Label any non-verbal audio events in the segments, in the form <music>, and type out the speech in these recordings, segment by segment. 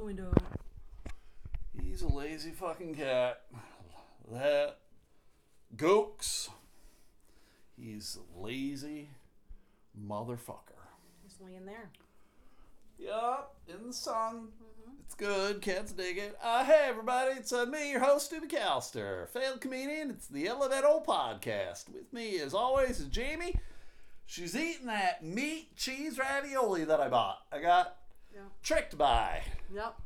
the window. He's a lazy fucking cat. That gooks. He's a lazy motherfucker. Just laying there. Yup, in the sun. It's good. Cats dig it. Uh, hey, everybody. It's uh, me, your host, Stu McAllister, failed comedian. It's the Old podcast. With me, as always, is Jamie. She's eating that meat cheese ravioli that I bought. I got Yeah. tricked by. Yep.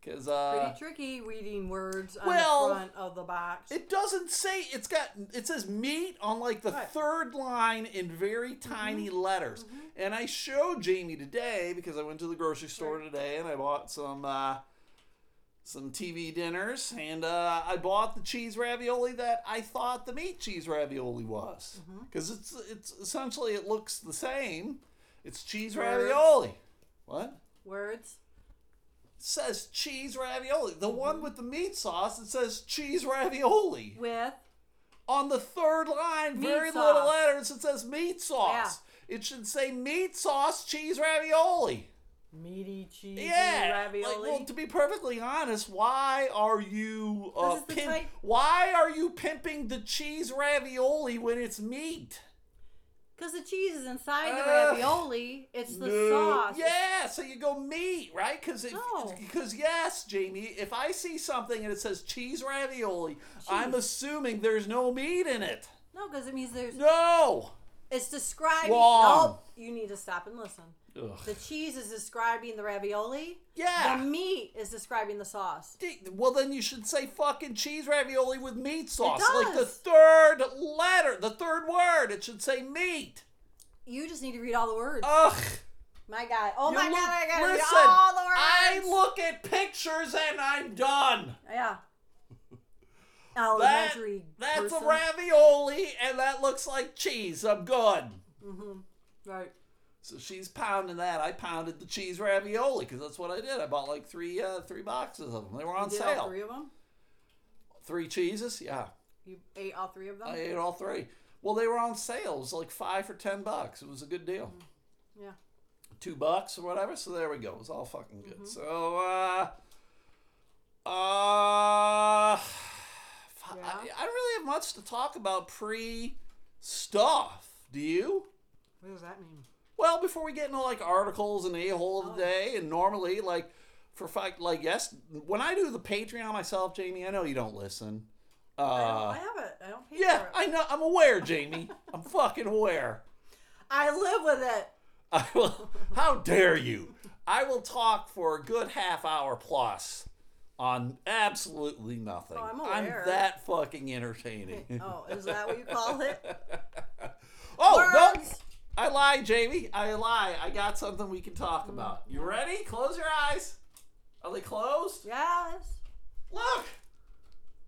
Because, uh, Pretty tricky reading words on the front of the box. it doesn't say, it's got, it says meat on like the Right. third line in very tiny letters. And I showed Jamie today because I went to the grocery store Right. today and I bought some, uh, some TV dinners and uh, I bought the cheese ravioli that I thought the meat cheese ravioli was because it's it's essentially it looks the same. It's cheese Words. ravioli. What? Words. Says cheese ravioli. The one with the meat sauce it says cheese ravioli. With. On the third line, Meat very little letters, it says meat sauce. It should say meat sauce cheese ravioli. Meaty cheese Yeah, ravioli. like, well, to be perfectly honest, why are you uh, pimp- why are you pimping the cheese ravioli when it's meat? Because the cheese is inside the ravioli. It's the No. sauce. Yeah, so you go meat, right? Because No. because yes, Jamie, if I see something and it says cheese ravioli, I'm assuming there's no meat in it. No, because it means there's. No. It's describing. Wrong. Nope. You need to stop and listen. Ugh. The cheese is describing the ravioli. Yeah. The meat is describing the sauce. Well, then you should say fucking cheese ravioli with meat sauce. Like the third letter, the third word. It should say meat. You just need to read all the words. Ugh. my God. Oh You my look- God. I gotta listen, read all the words. I look at pictures and I'm done. Yeah. <laughs> That, Elementary. that's person. a ravioli and that looks like cheese. I'm good. Mm-hmm. Right. So she's pounding that. I pounded the cheese ravioli because that's what I did. I bought like three uh, three boxes of them. They were on sale. all three of them? Three cheeses, yeah. You ate all three of them? I ate all three. Well, they were on sale. It was like five for ten bucks. It was a good deal. yeah. Two bucks or whatever. So there we go. It was all fucking good. Mm-hmm. So uh uh Yeah. I, I don't really have much to talk about pre stuff. Do you? What does that mean? Well, before we get into like articles and a hole Oh. of the day, and normally like for fact like yes, when I do the Patreon myself, Jamie, I know you don't listen. Uh, I, don't, I have it. I don't pay yeah. I know. I'm aware, Jamie. <laughs> I'm fucking aware. I live with it. <laughs> I will. How dare you? I will talk for a good half hour plus on absolutely nothing. Oh, I'm aware. I'm that fucking entertaining. <laughs> Oh, is that what you call it? oh no, Words. I lie, Jamie. I lie. I got something we can talk about. You ready? Close your eyes. Are they closed? Yes. Look.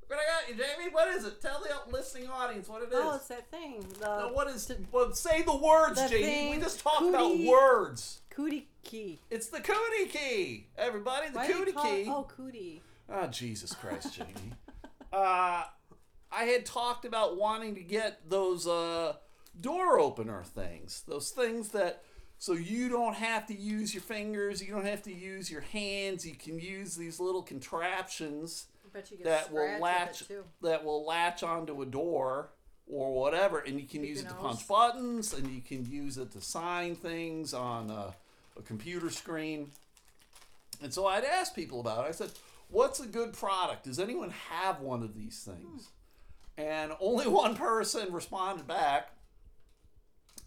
What I got you, Jamie? What is it? Tell the listening audience what it is. Oh, it's that thing. The Now, what is? Well, say the words, The Jamie. We just talked about words. cootie key. It's the cootie key, everybody. The Why cootie key. It? Oh, cootie. Oh, Jesus Christ, Jamie. <laughs> uh, I had talked about wanting to get those uh, door opener things. Those things that, so you don't have to use your fingers, you don't have to use your hands. You can use these little contraptions I bet you get that will latch with it too. that will latch onto a door or whatever, and you can use it to punch buttons, and you can use it to sign things on a, a computer screen. And so I'd ask people about it. I said, "What's a good product? Does anyone have one of these things?" Hmm. And only <laughs> one person responded back,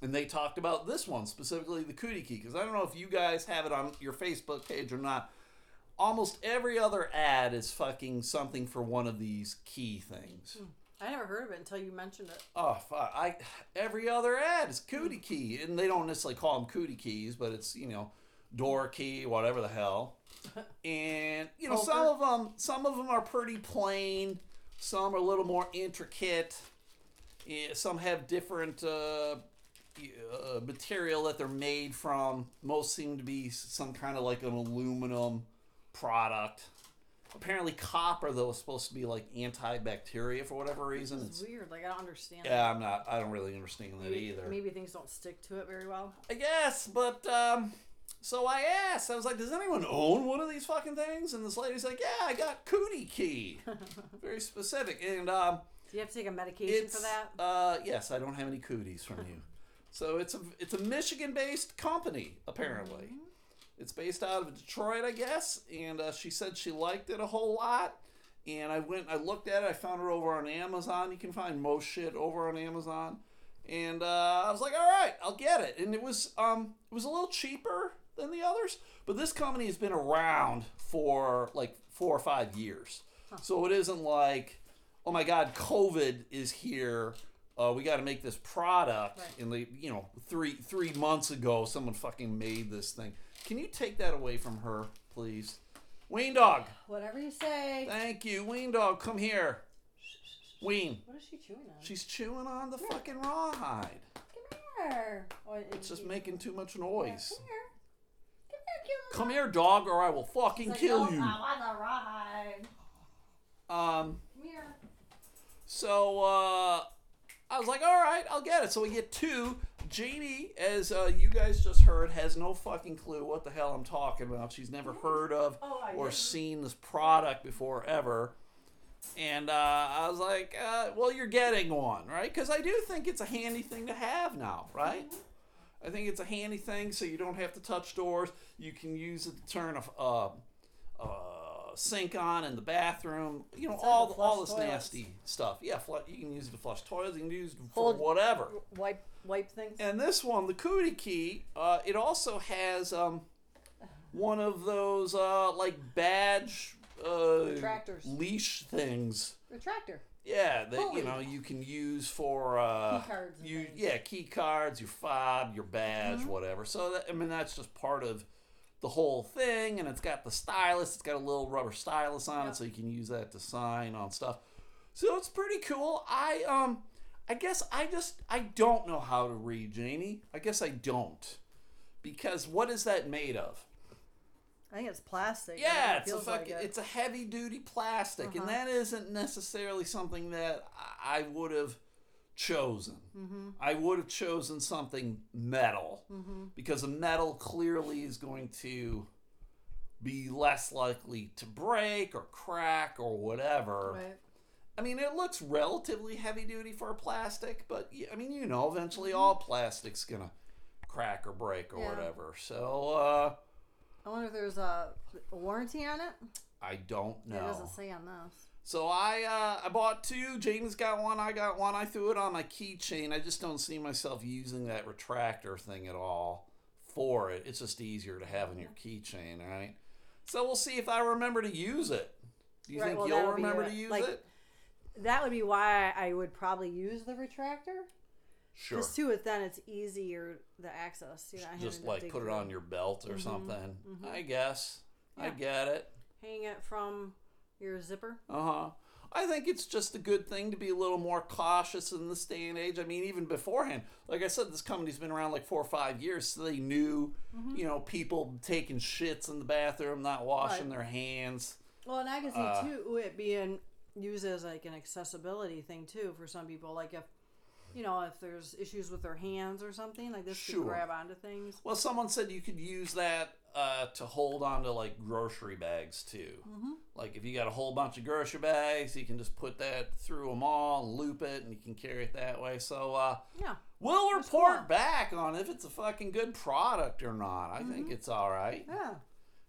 and they talked about this one specifically, the Cootie Key. Because I don't know if you guys have it on your Facebook page or not. Almost every other ad is fucking something for one of these key things. I never heard of it until you mentioned it. Oh fuck! I every other ad is cootie key, and they don't necessarily call them cootie keys, but it's you know door key, whatever the hell. <laughs> And you know some of them, some of them are pretty plain. Some are a little more intricate. Yeah, some have different uh, uh, material that they're made from. Most seem to be some kind of like an aluminum product. Apparently, copper though is supposed to be like antibacteria for whatever reason. It's weird. Like I don't understand. yeah, I'm not. I don't really understand that Maybe, either. maybe things don't stick to it very well. I guess, but um, so I asked, I was like, does anyone own one of these fucking things? And this lady's like, yeah, I got Cootie Key. <laughs> Very specific. And um, Do you have to take a medication for that? Uh, yes, I don't have any cooties from <laughs> you. So it's a it's a Michigan based company apparently. Mm-hmm. It's based out of Detroit, I guess. And uh, she said she liked it a whole lot. And I went, I looked at it. I found it over on Amazon. You can find most shit over on Amazon. And uh, I was like, all right, I'll get it. And it was um, it was a little cheaper than the others, but this company has been around for like four or five years. So it isn't like, oh my God, COVID is here. Uh, we got to make this product. Right. And they, you know, three three months ago, someone fucking made this thing. Can you take that away from her, please? Ween dog, Whatever you say. thank you. Ween dog, come here. Ween, What is she chewing on? she's chewing on the fucking rawhide. Come here. Oh, It's just making too much Yeah, noise. Come here. Come here. Come here, dog, or I will fucking Like, kill "Oh, you. I want to ride. Um, Come here. so uh, I was like, all right, I'll get it. So we get two. Jamie, as uh, you guys just heard, has no fucking clue what the hell I'm talking about. She's never heard of Oh, or seen this product before ever. And uh, I was like, uh, well, you're getting one, right? Because I do think it's a handy thing to have now, right? I think it's a handy thing so you don't have to touch doors. You can use it to turn a uh, uh, sink on in the bathroom. You know, It's all to all this toilets. nasty stuff. Yeah, flu- you can use it to flush toilets. You can use it for Hold- whatever. Wipe, wipe things. And this one, the Cootie Key, uh, it also has um, one of those uh, like badge uh, Retractors. leash things. Retractor. Yeah, that you know you can use for uh, Key cards you yeah key cards, your fob, your badge, Mm-hmm. whatever. So that, I mean that's just part of the whole thing, and it's got the stylus. It's got a little rubber stylus on Yeah. it, so you can use that to sign on stuff. So it's pretty cool. I um, I guess I just I don't know how to read, Jamie. I guess I don't, because what is that made of? I think it's plastic. Yeah, It it's a feels like it. it's a heavy duty plastic, and Uh-huh. that isn't necessarily something that I would have chosen. Mm-hmm. I would have chosen something metal because a metal clearly is going to be less likely to break or crack or whatever. Right. I mean, it looks relatively heavy duty for a plastic, but I mean, you know, eventually all plastic's gonna crack or break or Mm-hmm. Yeah. whatever. So uh, I wonder if there's a, a warranty on it. I don't know. It doesn't say on this. So I uh, I bought two. James got one. I got one. I threw it on my keychain. I just don't see myself using that retractor thing at all for it. It's just easier to have in your keychain, right? So we'll see if I remember to use it. Do you Right, think well, you'll remember to use Like, it? That would be why I would probably use the retractor. Sure. Because to it then it's easier the access. You know, Just like put it on your belt or something. I guess. I Mm-hmm. Yeah. get it. hang it from your zipper. Uh huh. I think it's just a good thing to be a little more cautious in this day and age. I mean, even beforehand, like I said, this company's been around like four or five years, so they knew, Mm-hmm. you know, people taking shits in the bathroom, not washing Right. their hands. Well, and I can see Uh, too it being used as like an accessibility thing too for some people. Like if you know if there's issues with their hands or something, like this Sure. could grab onto things. Well, someone said you could use that uh, to hold on to like grocery bags too. Mm-hmm. Like if you got a whole bunch of grocery bags, you can just put that through them all and loop it, and you can carry it that way. So uh, Yeah. we'll That's report cool. back on if it's a fucking good product or not. I Mm-hmm. think it's all right. Yeah.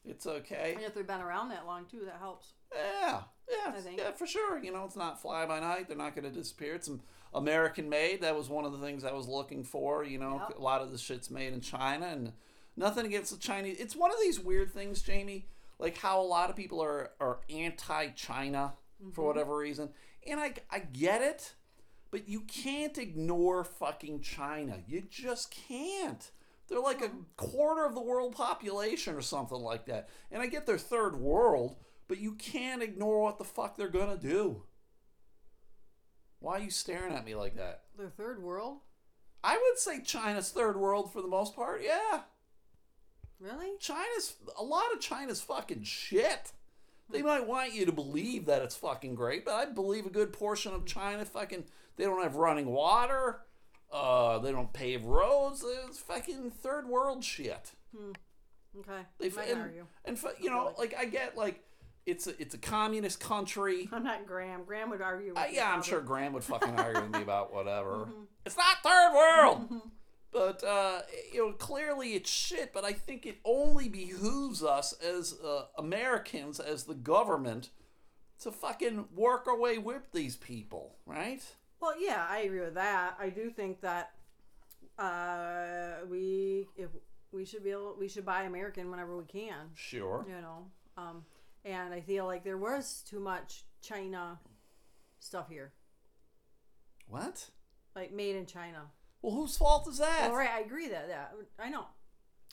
It's okay. And if they've been around that long too, that helps. Yeah, yeah, I think. yeah, for sure. You know, it's not fly by night. They're not going to disappear. It's American made. That was one of the things I was looking for. You know, Yep. a lot of the shit's made in China, and nothing against the Chinese. It's one of these weird things, Jamie. Like how a lot of people are are anti-China for mm-hmm. whatever reason, and I I get it, but you can't ignore fucking China. You just can't. They're like a quarter of the world population or something like that. And I get they're third world, but you can't ignore what the fuck they're gonna do. Why are you staring at me like that? Their third world, I would say China's third world for the most part. Yeah. Really? China's a lot of China's fucking shit. They might want you to believe that it's fucking great, but I believe a good portion of China fucking they don't have running water. Uh, they don't pave roads. It's fucking third world shit. Okay. They Might and, argue. and you know, like I get like it's a it's a communist country. <laughs> I'm not Graham. Graham would argue. With Uh, yeah, I'm sure Graham would fucking argue with me about whatever. <laughs> Mm-hmm. It's not third world. But uh, you know, clearly it's shit. But I think it only behooves us as uh, Americans, as the government, to fucking work our way with these people, right? Well, yeah, I agree with that. I do think that uh, we if we should be able we should buy American whenever we can. Sure. You know, um, and I feel like there was too much China stuff here, What? like made in China. Well, whose fault is that? All right, I agree that that I know,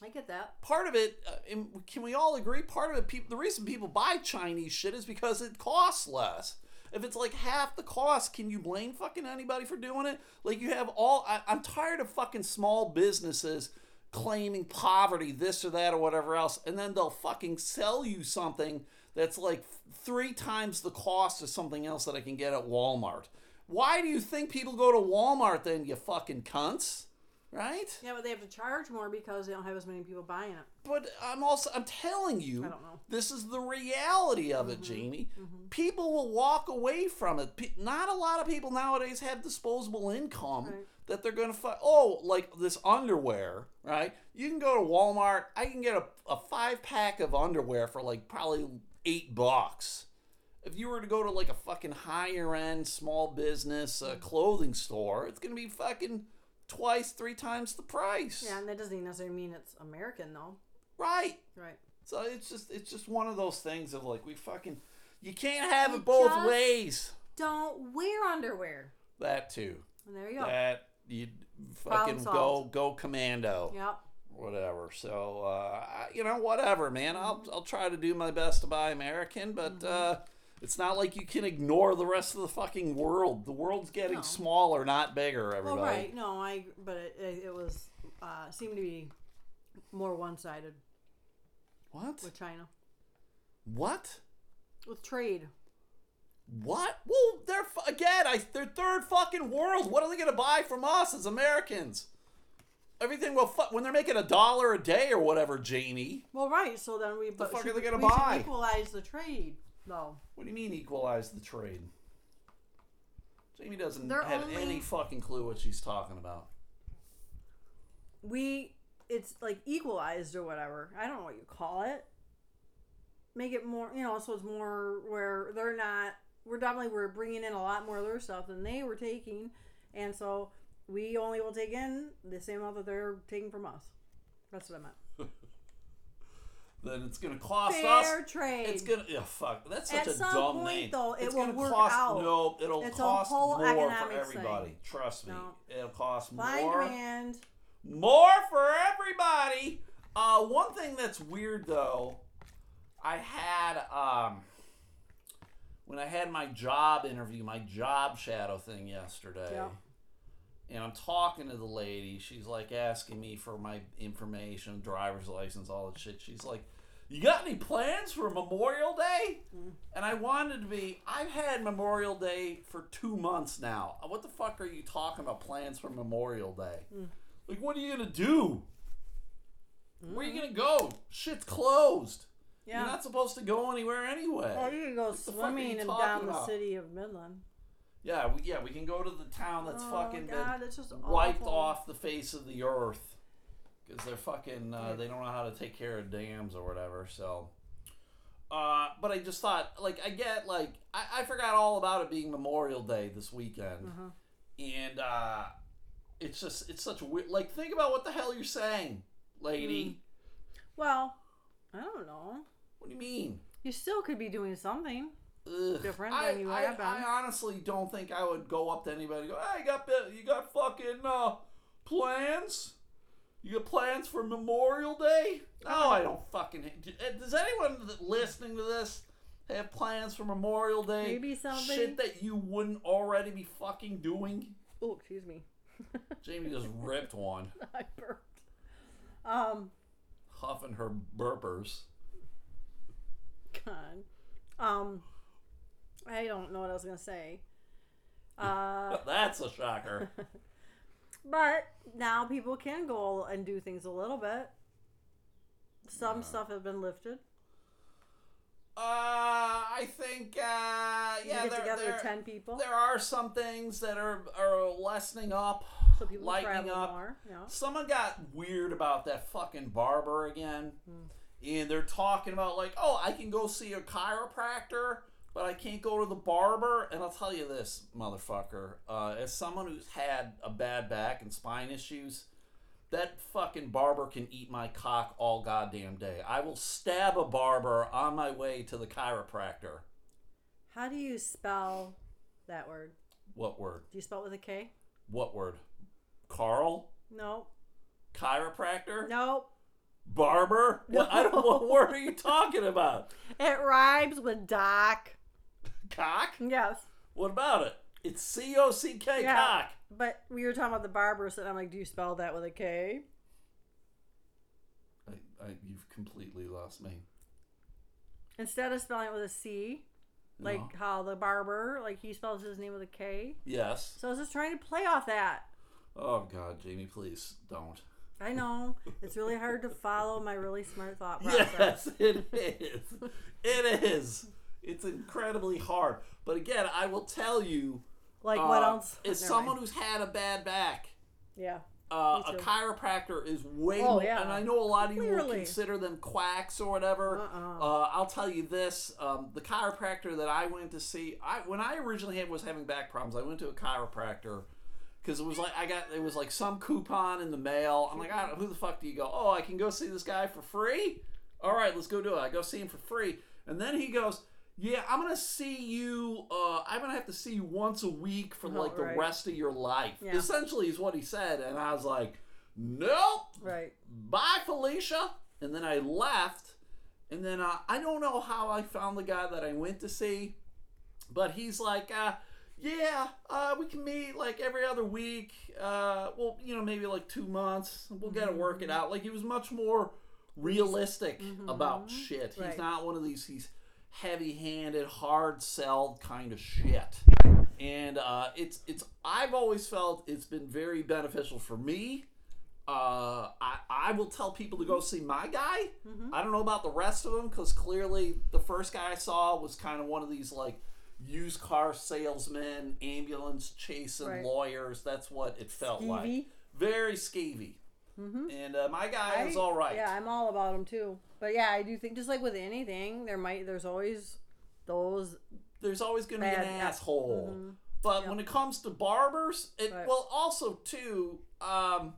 I get that. Part of it, uh, can we all agree? Part of it, people, the reason people buy Chinese shit is because it costs less. If it's like half the cost, can you blame fucking anybody for doing it? Like you have all. I, I'm tired of fucking small businesses claiming poverty, this or that or whatever else, and then they'll fucking sell you something that's like three times the cost of something else that I can get at Walmart. Why do you think people go to Walmart then, you fucking cunts? Right? Yeah, but they have to charge more because they don't have as many people buying it. But I'm also I'm telling you, I don't know. this is the reality of it, mm-hmm. Jamie. Mm-hmm. People will walk away from it. Pe- Not a lot of people nowadays have disposable income Right. that they're going to find. Oh, like this underwear, right? You can go to Walmart. I can get a, a five pack of underwear for like probably eight bucks. If you were to go to like a fucking higher end small business uh, clothing store, it's going to be fucking twice, three times the price. Yeah, and that doesn't necessarily mean it's American though. Right. Right. So it's just it's just one of those things of like we fucking you can't have You it both ways. Don't wear underwear. That too. And there you go. That you fucking go go commando. Yep. Whatever. So uh, you know whatever, man. I'll Mm-hmm. I'll try to do my best to buy American, but uh, it's not like you can ignore the rest of the fucking world. The world's getting No. smaller, not bigger. Everybody. Well, right. No, I. But it, it, it was uh, seemed to be more one-sided What? with China What? with trade. What? Well, they're again. I they're third fucking world. What are they gonna buy from us as Americans? Everything will when they're making a dollar a day or whatever, Jamie. Well, right. So then we. but fuck should are they gonna we buy? equalize the trade, though. What do you mean equalize the trade? Jamie doesn't They're have only- any fucking clue what she's talking about. We. It's like equalized or whatever. I don't know what you call it. Make it more, you know, so it's more where they're not. We're definitely we're bringing in a lot more of their stuff than they were taking, and so we only will take in the same amount that they're taking from us. That's what I meant. Then it's gonna cost Fair us. trade. It's gonna. Yeah, fuck. That's such At a some dumb point, name. though, it it's will work cost, out. No, it'll It's cost more for economics thing. everybody. Trust me. No. It'll cost Five more. grand. More for everybody. Uh, one thing that's weird though, I had um, when I had my job interview, my job shadow thing yesterday, Yeah. And I'm talking to the lady. She's like asking me for my information, driver's license, all that shit. She's like, "You got any plans for Memorial Day?" Mm. And I wanted to be. I've had Memorial Day for two months now. Uh, what the fuck are you talking about? Plans for Memorial Day? Hmm. Like, what are you gonna do? Where are you mm-hmm. gonna go? Shit's closed. Yeah. You're not supposed to go anywhere anyway. Well, you can go the are swimming and talking down the city of Midland. Yeah, we, yeah, we can go to the town that's oh fucking God, been wiped awful. off the face of the earth because they're fucking. Uh, they don't know how to take care of dams or whatever. So, uh, but I just thought, like, I get like I, I forgot all about it being Memorial Day this weekend, Uh-huh. and uh, it's just it's such a weird. Like, think about what the hell you're saying, lady. Well, I don't know. What do you mean? You still could be doing something. Ugh. Different I, than you I, have been. I honestly don't think I would go up to anybody and go, hey, you got, you got fucking uh, plans? You got plans for Memorial Day? No, I don't fucking. uh, Does anyone that listening to this have plans for Memorial Day? Maybe somebody- Shit that you wouldn't already be fucking doing? Oh, excuse me. <laughs> Jamie just ripped one, <laughs> I burped. Um, huffing her burpers. God. Um, I don't know what I was gonna say. <laughs> Uh, That's a shocker. <laughs> but now people can go and do things a little bit. some stuff has been lifted. Uh, I think uh, yeah, get there, together there, ten people, there are some things that are are lessening up, so people lightening up. more. Yeah. Someone got weird about that fucking barber again. Hmm. And they're talking about like, oh, I can go see a chiropractor, but I can't go to the barber. And I'll tell you this, motherfucker, uh, as someone who's had a bad back and spine issues, that fucking barber can eat my cock all goddamn day. I will stab a barber on my way to the chiropractor. How do you spell that word? What word? Do you spell it with a K? What word? Carl? No. Chiropractor? No. Barber? What, I don't, what word are you talking about? <laughs> It rhymes with Doc. Cock? Yes. What about it? It's C O C K Yeah. cock. But we were talking about the barber, so I'm like, do you spell that with a K? I, I, you've completely lost me. Instead of spelling it with a C, like No. how the barber, like he spells his name with a K. Yes. So I was just trying to play off that. Oh God, Jamie, please don't. I know. It's really hard to follow my really smart thought <laughs> process. Yes, it is. It is. It's incredibly hard. But again, I will tell you, Like what uh, else? As Never someone mind. who's had a bad back, Yeah. uh, a chiropractor is way Oh, more. yeah. And I know a lot of you will consider them quacks or whatever. Uh-uh. Uh, I'll tell you this: um, the chiropractor that I went to see, I when I originally had, was having back problems, I went to a chiropractor because it was like I got it was like some coupon in the mail. I'm like, I don't, who the fuck do you go? Oh, I can go see this guy for free. All right, let's go do it. I go see him for free, and then he goes. Yeah, I'm gonna see you. Uh, I'm gonna have to see you once a week for Oh, like the right. rest of your life. Yeah. Essentially, is what he said, and I was like, "Nope, Right. bye felicia and then i left and then uh, i don't know how i found the guy that i went to see but he's like uh, yeah uh, we can meet like every other week uh, well you know maybe like two months we'll get to work it out like he was much more realistic about shit he's Right. not one of these he's heavy-handed hard sell kind of shit and uh, it's it's I've always felt it's been very beneficial for me. Uh, I I will tell people to go see my guy. Mm-hmm. I don't know about the rest of them because clearly the first guy I saw was kind of one of these like used car salesmen, ambulance chasing Right. lawyers. That's what it felt like. Very skeevy. And uh, my guy I- all right. Yeah, I'm all about them too. But yeah, I do think just like with anything, there might there's always those. there's always going to be an asshole. Mhm. But Yeah. when it comes to barbers, it Right. well also too, um,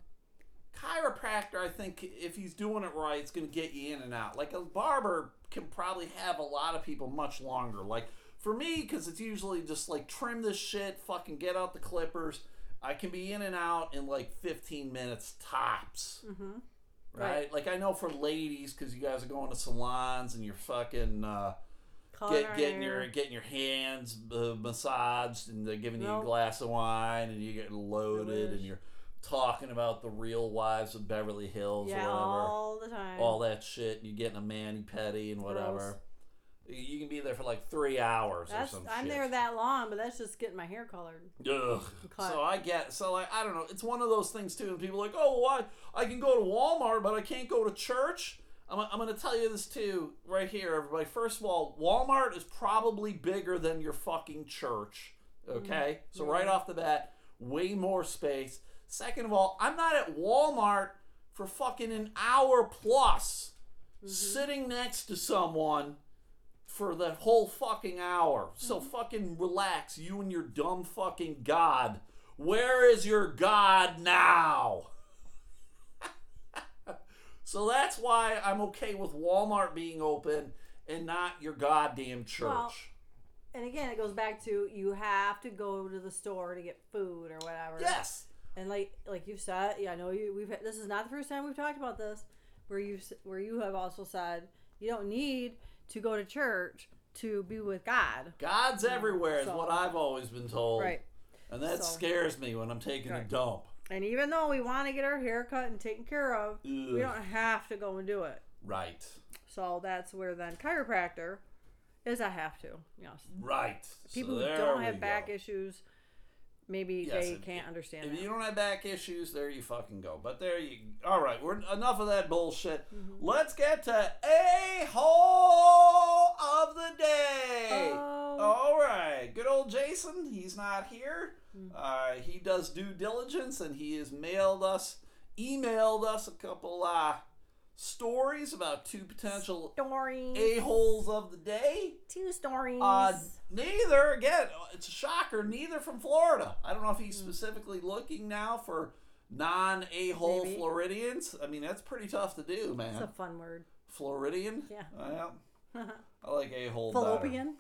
chiropractor. I think if he's doing it right, it's going to get you in and out. Like a barber can probably have a lot of people much longer. Like for me, because it's usually just like trim this shit, fucking get out the clippers. I can be in and out in like 15 minutes tops. Mhm. Right? Right. Like I know for ladies, because you guys are going to salons and you're fucking. Uh, get, getting your getting your hands uh, massaged and they're giving you a glass of wine and you're getting loaded and you're talking about the real wives of Beverly Hills yeah or whatever, all the time. all that shit. And you're getting a mani pedi and whatever. You can be there for like three hours That's or some I'm shit. there that long, but that's just getting my hair colored. Ugh. Cut. So I get so like I don't know. It's one of those things too. And people are like, oh, why I can go to Walmart, but I can't go to church. I'm, I'm going to tell you this too, right here, everybody. First of all, Walmart is probably bigger than your fucking church. Mm. Okay, so right off the bat, way more space. Second of all, I'm not at Walmart for fucking an hour plus, mm-hmm. sitting next to someone for the whole fucking hour. So mm-hmm. fucking relax, you and your dumb fucking God. Where is your God now? <laughs> so that's why I'm okay with Walmart being open and not your goddamn church. Well, And again, it goes back to you have to go to the store to get food or whatever. yes. And like like you said, yeah, I know you. We've this is not the first time we've talked about this, where you where you have also said you don't need to go to church to be with God. God's everywhere is so- what I've always been told. Right. And that So- scares me when I'm taking a dump. And even though we want to get our hair cut and taken care of, we don't have to go and do it. Right. So that's where then chiropractor is a have to. Yes. Right. People so who don't have back go. issues maybe Yes, they if- can't understand If that. you don't have back issues, there you fucking go. But there you. All right, we're enough of that bullshit. Mm-hmm. Let's get to a hole of the day. Oh. All right, good old Jason. He's not here. Hmm. Uh, he does due diligence, and he has mailed us, emailed us a couple uh, stories about two potential stories. a holes of the day. Two stories. Uh, neither, again, it's a shocker, neither from Florida. I don't know if he's specifically looking now for non a hole Maybe. Floridians. I mean, that's pretty tough to do, man. It's a fun word. Floridian? Yeah. Well, <laughs> I like a hole. Fallopian.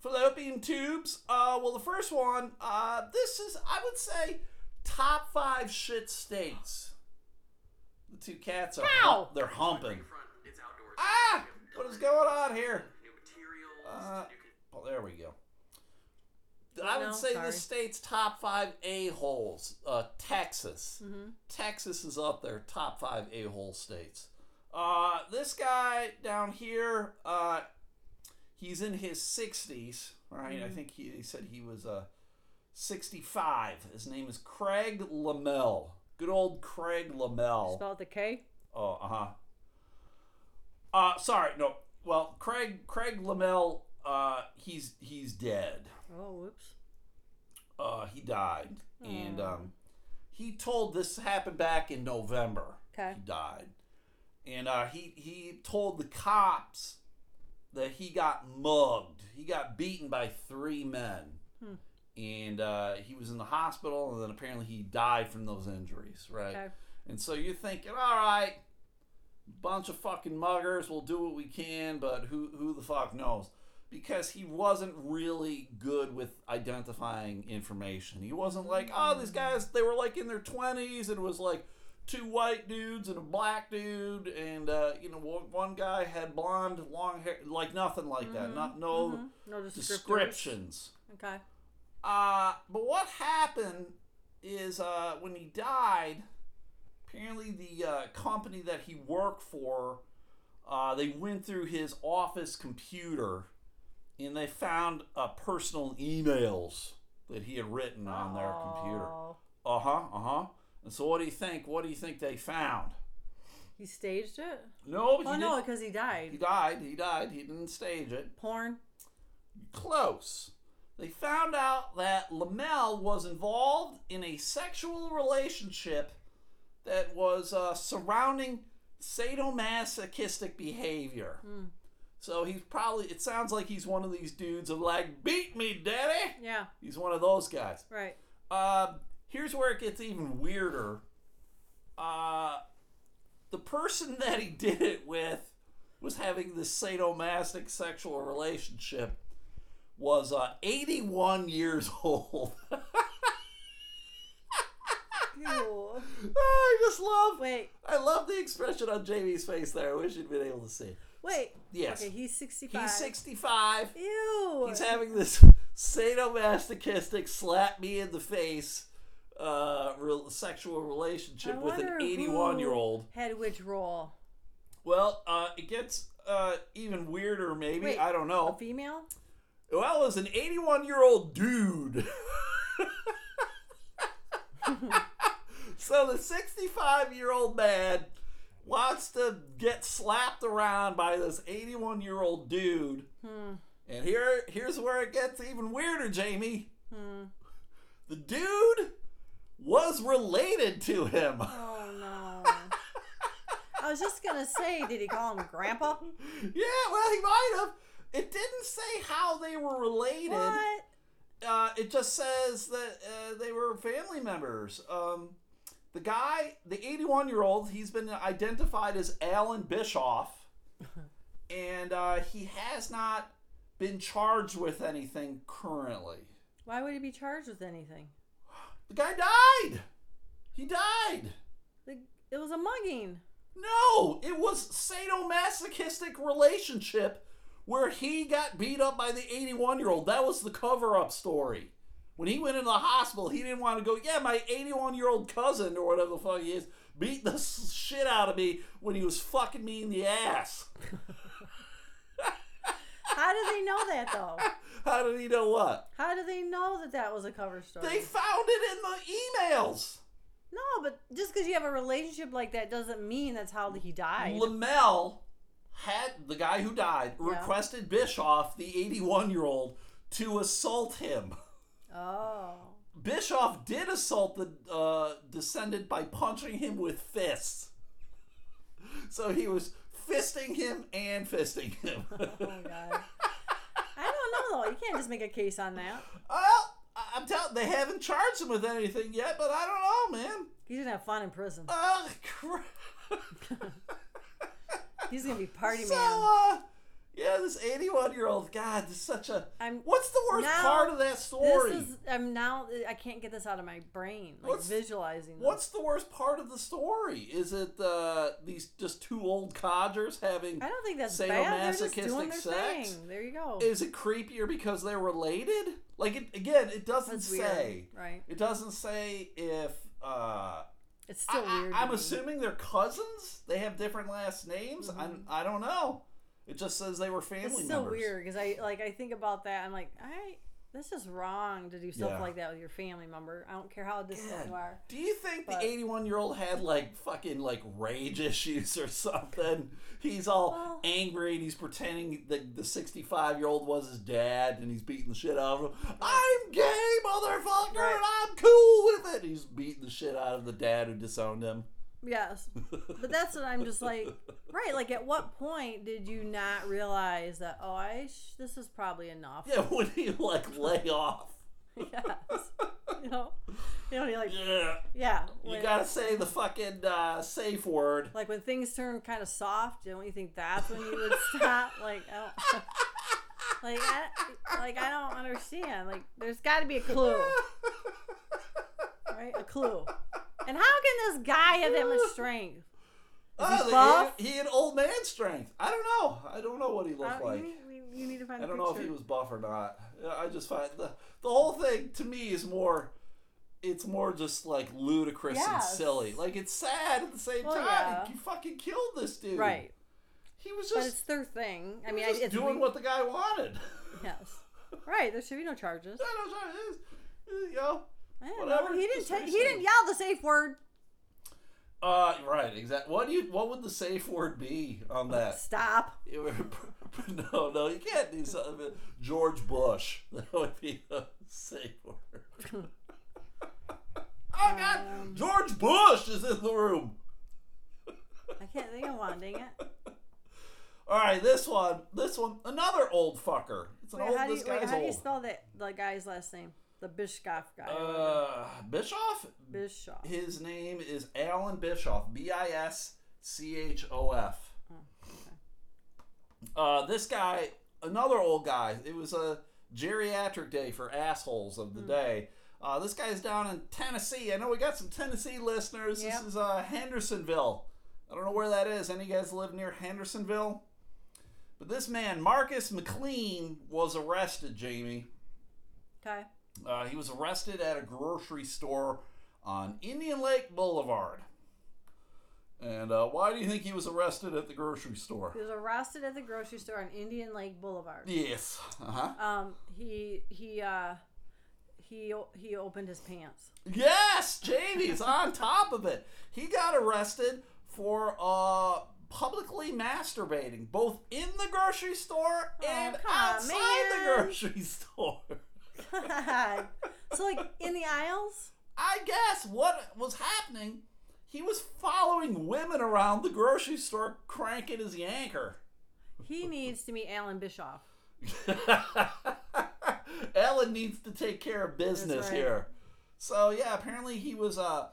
Fallopian tubes. Uh, well, the first one, uh, this is, I would say, top five shit states. The two cats are Ow! they're humping. Ah! What is going on here? Uh, well, there we go. I would No, say sorry. this state's top five a-holes. Uh, Texas. Mm-hmm. Texas is up there, top five a-hole states. Uh, this guy down here, uh, he's in his 60s, right? I Mhm. think he, he said he was uh, 65. His name is Craig Lamel. Good old Craig Lamel. Spell it the K. Oh, uh-huh. Uh sorry, no. Well, Craig Craig Lamel, uh he's he's dead. Oh, whoops. Uh he died. And um he told this happened back in November. Okay. He died. And uh he he told the cops that he got mugged. He got beaten by three men. And uh, he was in the hospital, and then apparently he died from those injuries, right? Okay. And so you're thinking, all right, bunch of fucking muggers, we'll do what we can, but who who the fuck knows? Because he wasn't really good with identifying information. He wasn't like, oh, these guys, they were like in their 20s, and it was like two white dudes and a black dude, and uh, you know, one, guy had blonde, long hair, like nothing like that. Not no Mhm. No descriptions. Okay. Uh, but what happened is uh, when he died, apparently the uh, company that he worked for, uh, they went through his office computer and they found uh, personal emails that he had written on their computer. Oh. Uh huh. Uh huh. And so, what do you think? What do you think they found? He staged it? No, Oh, no, because he died. He died. He died. He didn't stage it. Porn? Close. They found out that Lamel was involved in a sexual relationship that was uh, surrounding sadomasochistic behavior. Hmm. So he's probably, it sounds like he's one of these dudes of like, beat me, daddy. Yeah, He's one of those guys. right. Uh, here's where it gets even weirder. Uh, the person that he did it with was having this sadomasochistic sexual relationship was uh, 81 years <laughs> old. Ew. <laughs> I just love Wait, I love the expression on Jamie's face there. I wish you'd been able to see. wait. Yes. Okay, he's 65. He's 65. Ew. He's having this sadomasochistic slap me in the face uh, real, sexual relationship I with an 81 year old. Had which role? Well, uh, it gets uh, even weirder, maybe. Wait, I don't A know. female? Well, it was an 81 year old dude. <laughs> so the 65 year old man wants to get slapped around by this 81 year old dude. Hmm. And here, here's where it gets even weirder, Jamie. Hmm. The dude was related to him. Oh, no. <laughs> I was just going to say, did he call him Grandpa? yeah, well, he might have. It didn't say how they were related. What? Uh, it just says that uh, they were family members. Um, the guy, the 81 year old, he's been identified as Alan Bischoff, <laughs> and uh, he has not been charged with anything currently. Why would he be charged with anything? The guy died. He died. The, it was a mugging. No, it was sadomasochistic relationship where he got beat up by the 81 year old. That was the cover up story. When he went into the hospital, he didn't want to go, yeah, my 81 year old cousin or whatever the fuck he is beat the shit out of me when he was fucking me in the ass. <laughs> How did they know that though? <laughs> How did he know what? How did they know that that was a cover story? They found it in the emails. no, but just because you have a relationship like that doesn't mean that's how he died. Lamel had the guy who died Yeah. requested Bischoff, the 81 year old, to assault him. oh. Bischoff did assault the uh, descendant by punching him with fists. So he was fisting him and fisting him. <laughs> Oh god. I don't know though. You can't just make a case on that. well, I'm telling they haven't charged him with anything yet, but I don't know, man. He's gonna have fun in prison. Oh, crap. <laughs> He's gonna be party so, man. uh, yeah, this 81 year old, God, this is such a. I'm What's the worst now- part of that story? This is I'm now I can't get this out of my brain. Like What's- visualizing this. What's the worst part of the story? Is it uh, these just two old codgers having? I don't think that's bad. They're just doing their sex? thing. There you go. Is it creepier because they're related? Like it again, it doesn't That's say. weird, right? It doesn't say if. Uh, It's still I, weird. I, am assuming they're cousins. They have different last names. Mm-hmm. I'm, I don't know. It just says they were family members. It's so members. weird because I like I think about that. I'm like, I this is wrong to do stuff Yeah. like that with your family member. I don't care how distant you are. Do you think But- the 81 year old had like fucking like rage <laughs> issues or something? He's all Well- angry and he's pretending that the 65 year old was his dad and he's beating the shit out of him. I'm gay, motherfucker, and I'm cool with it. He's beating the shit out of the dad who disowned him. Yes, but that's what I'm just like. Right, like at what point did you not realize that? Oh, I sh- this is probably enough. Yeah, when he like lay off. Yes. you know, you know, you're like Yeah. yeah. You gotta say the fucking uh, safe word. like when things turn kind of soft, don't you think that's when you would stop? <laughs> Like, I don't, <laughs> like, I, like I don't understand. Like, there's got to be a clue, <laughs> right? A clue. And how can this guy have that much strength? Oh, he he, had old man strength. I don't know. I don't know what he Uh, looked you, like. need, you need to find. I don't know if he was buff or not. I just find the the whole thing to me is more. It's more just like ludicrous and silly. Like it's sad at the same Well, time. yeah. You fucking killed this dude. right, He was but just, it's their thing. I he mean, was just it's doing what the guy wanted. yes, right. There should be no charges. <laughs> No, it is. You know. Whatever, know. He didn't. ta- he didn't yell the safe word. Uh, right, exactly. What do you? What would the safe word be on <laughs> that? Stop. <laughs> No, no, you can't do something. George Bush. <laughs> That would be a safe word. oh God, Um, George Bush is in the room. I can't think of one. Dang it. All right, this one, this one, another old fucker. It's an Wait, old. how do this you, wait, how do you spell that the guy's last name? The Bischoff guy. uh, Bischoff. Bischoff. His name is Alan Bischoff. B I S C H O F. Oh. Uh, this guy, another old guy. It was a geriatric day for assholes of the day. Uh, this guy's down in Tennessee. I know we got some Tennessee listeners. Yep. This is uh, Hendersonville. I don't know where that is. Any of you guys live near Hendersonville? But this man, Marcus McLean, was arrested, Jamie. Okay. Uh, he was arrested at a grocery store on Indian Lake Boulevard. And uh, why do you think he was arrested at the grocery store? He was arrested at the grocery store on Indian Lake Boulevard. Yes. Uh huh. Um, he he uh he he opened his pants. Yes, Jamie's on top of it. He got arrested for uh publicly masturbating, both in the grocery store and Oh, come on, outside the grocery <laughs> store. God. <laughs> so like in the aisles. I guess what was happening, he was following women around the grocery store cranking his yanker. He needs to meet Alan Bischoff. <laughs> Alan needs to take care of business right. here. So yeah, apparently he was uh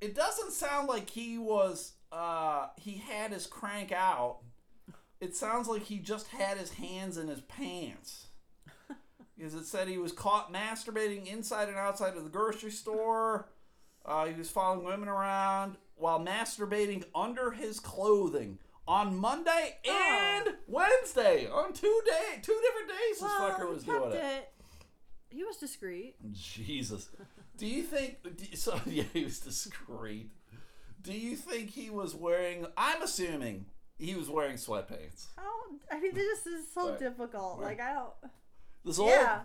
it doesn't sound like he was uh he had his crank out. It sounds like he just had his hands in his pants. Because it said he was caught masturbating inside and outside of the grocery store. Uh, he was following women around while masturbating under his clothing on Monday Oh. and Wednesday. On two day, two different days, this Well, fucker he was doing kept it. He was discreet. Jesus. Do you think? do- So <laughs> yeah, he was discreet. Do you think he was wearing? I'm assuming he was wearing sweatpants. How? I mean, this is so Right. difficult. Right. Like I don't. This old, Yeah.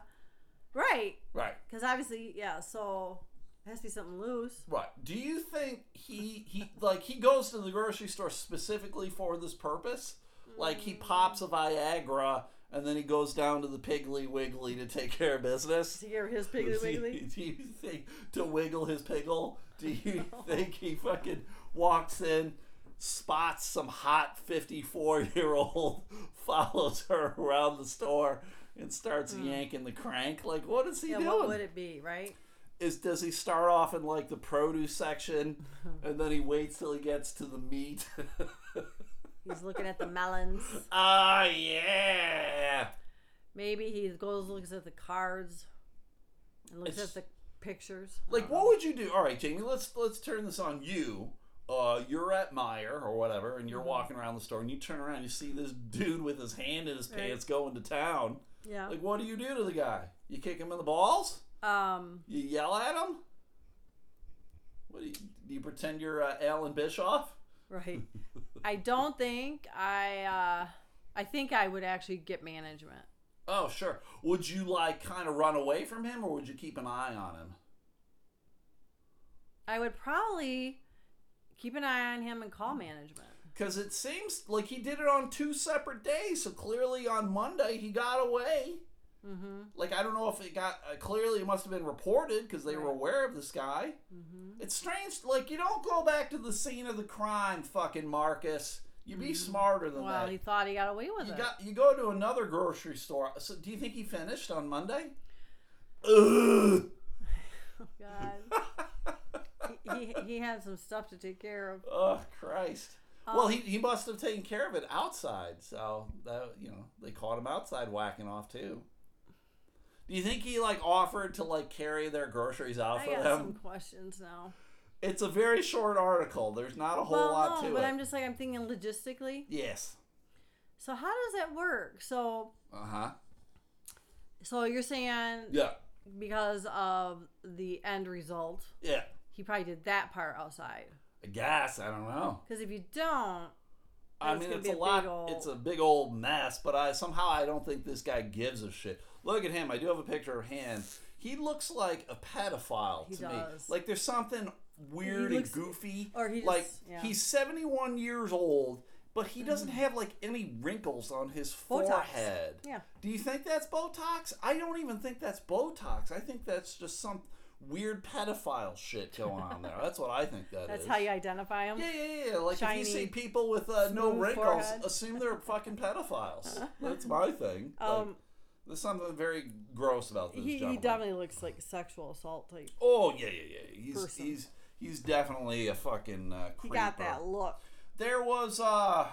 Right. right, Because obviously, yeah. So it has to be something loose. right. Do you think he he like he goes to the grocery store specifically for this purpose? Like he pops a Viagra and then he goes down to the Piggly Wiggly to take care of business. To get his Piggly Do you- Wiggly. <laughs> Do you think to wiggle his piggle? Do you <laughs> think he fucking walks in, spots some hot fifty-four-year-old, <laughs> follows her around the store, and starts yanking the crank? Like, what is he Yeah. doing? What would it be? Right. is does he start off in like the produce section, <laughs> and then he waits till he gets to the meat? <laughs> He's looking at the melons. Ah, yeah. Maybe he goes looks at the cards and looks It's- at the pictures. Like, what would you do? All right, Jamie, let's let's turn this on you. Uh, you're at Meijer or whatever, and you're Mm-hmm. walking around the store, and you turn around, you see this dude with his hand in his Right. pants going to town. Yeah. Like, what do you do to the guy? You kick him in the balls? Um. You yell at him? What do you, do you pretend you're uh, Alan Bischoff? Right. <laughs> I don't think I. uh I think I would actually get management. Oh, sure. Would you like kind of run away from him, or would you keep an eye on him? I would probably keep an eye on him and call management. Because it seems like he did it on two separate days. So clearly on Monday he got away. Mm-hmm. Like I don't know if it got uh, clearly it must have been reported because they were aware of this guy. Mm-hmm. It's strange. Like you don't go back to the scene of the crime, fucking Marcus. You be smarter than Mm-hmm. Well, that. he thought he got away with you it. got you go to another grocery store. So do you think he finished on Monday? <laughs> Ugh. oh, God. <laughs> he, he, he had some stuff to take care of. Oh Christ. Well, Um, he, he must have taken care of it outside. So that you know they caught him outside whacking off too. Do you think he like offered to like carry their groceries out I for got them? some questions now. It's a very short article. There's not a whole well, lot no, to but it. But I'm just like I'm thinking logistically. Yes. So how does that work? So Uh huh. so you're saying Yeah. because of the end result, Yeah. he probably did that part outside. I guess I don't know. Because if you don't, I mean, it's a a lot. big It's a big old mess. But I somehow I don't think this guy gives a shit. Look at him. I do have a picture of him. He looks like a pedophile He to me. Like there's something weird looks- and goofy. or he just- like yeah. he's 71 years old, but he doesn't mm-hmm. have like any wrinkles on his Botox. forehead. yeah. Do you think that's Botox? I don't even think that's Botox. I think that's just some weird pedophile shit going on there. That's what I think that That's is. how you identify them. Yeah, yeah, yeah. Like if you see people with uh, no wrinkles, forehead. <laughs> assume they're fucking pedophiles. <laughs> That's my thing. Like, Um, there's something very gross about this he, he definitely looks like sexual assault type. Oh yeah, yeah, yeah. He's Person. he's he's definitely a fucking uh, He got that look. There was uh,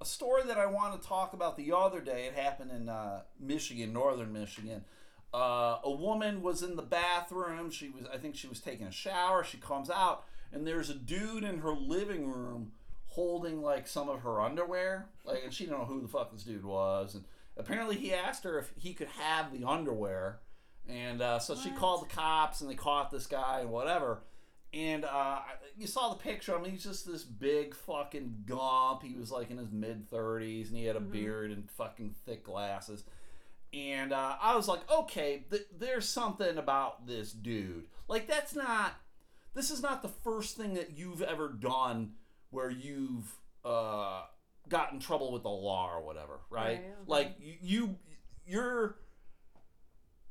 a story that I want to talk about the other day. It happened in uh, Michigan, northern Michigan. Uh, a woman was in the bathroom. She was, I think, she was taking a shower. She comes out, and there's a dude in her living room holding like some of her underwear. Like, and she didn't know who the fuck this dude was. And apparently, he asked her if he could have the underwear. And uh, so she called the cops, and they caught this guy and whatever. And uh, you saw the picture. I mean, he's just this big fucking gump. He was like in his mid 30s, and he had a beard and fucking thick glasses. And uh, I was like, okay, th- there's something about this dude. Like, that's not. This is not the first thing that you've ever done where you've uh, got in trouble with the law or whatever, right? Right, okay. Like you, you, you're.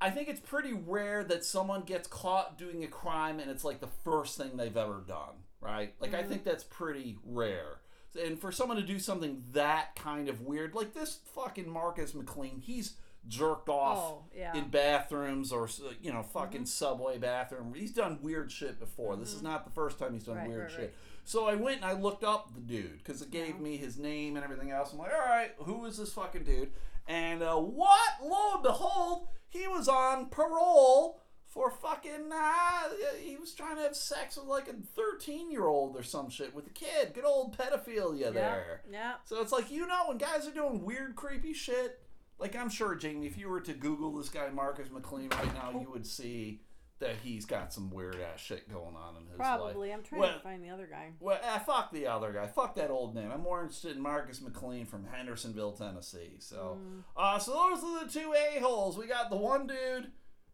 I think it's pretty rare that someone gets caught doing a crime and it's like the first thing they've ever done, right? Like I think that's pretty rare. And for someone to do something that kind of weird, like this fucking Marcus McLean, he's jerked off Oh, yeah. in bathrooms or you know fucking subway bathroom. He's done weird shit before. This is not the first time he's done Right, weird right, shit. right. So I went and I looked up the dude because it gave me his name and everything else. I'm like, all right, who is this fucking dude? And uh, what? Lo and behold, he was on parole for fucking. Uh, he was trying to have sex with like a 13 year old or some shit with a kid. Good old pedophilia yeah. there. Yeah. So it's like you know when guys are doing weird, creepy shit. Like I'm sure, Jamie, if you were to Google this guy Marcus McLean right now, you would see that he's got some weird ass shit going on in his life. Probably. I'm trying Well- to find the other guy. Well, ah, fuck the other guy. Fuck that old man. I'm more interested in Marcus McLean from Hendersonville, Tennessee. So, Mm. uh, so those are the two a holes. We got the one dude.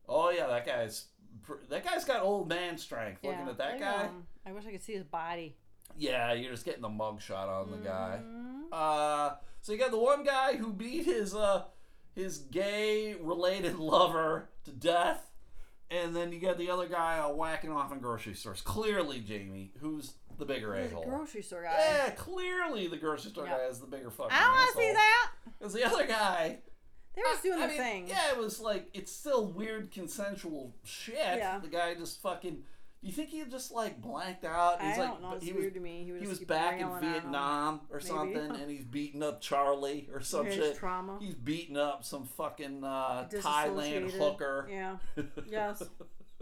Oh yeah, that guy's that guy's got old man strength. Looking at that look guy. I wish I could see his body. yeah, you're just getting the mug shot on the guy. Mhm. Uh, so you got the one guy who beat his uh his gay related <laughs> lover to death, and then you got the other guy uh, whacking off in grocery stores. Clearly, Jamie, who's the bigger a hole? grocery store guy. Yeah, clearly the grocery store Yeah. guy is the bigger fucking. I don't want to see that. Because the other guy, They were just doing I mean, thing. Yeah, it was like it's still weird consensual shit. Yeah. The guy just fucking. You think he just like blanked out? I He's don't like, know. It's he weird was to me. He was, he was back in railing on him. Vietnam or Maybe. something, and he's beating up Charlie or <laughs> some His shit. trauma. He's beating up some fucking uh, Thailand hooker. Yeah. Yes. <laughs>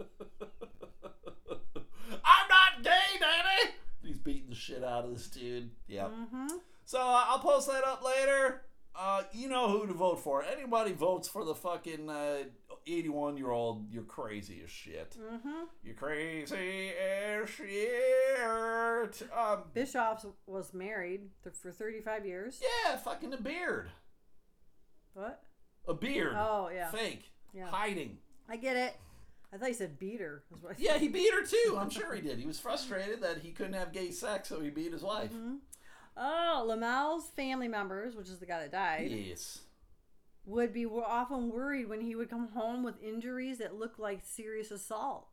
I'm not gay, Daddy. He's beating the shit out of this dude. Yeah. mm-hmm. So uh, I'll post that up later. Uh, you know who to vote for. Anybody votes for the fucking 81 year old, you're crazy as shit. Mm-hmm. You're crazy as shit. Um, Bischoff was married th- for 35 years. yeah, fucking a beard. What? A beard. Oh, yeah. Fake. Yeah. Hiding. I get it. I thought you said beat her. Is what I Yeah, he beat her too. I'm sure he <laughs> did. He was frustrated that he couldn't have gay sex, so he beat his wife. Mhm. Oh, Lamel's family members, which is the guy that died, Yes. Would be often worried when he would come home with injuries that looked like serious assault.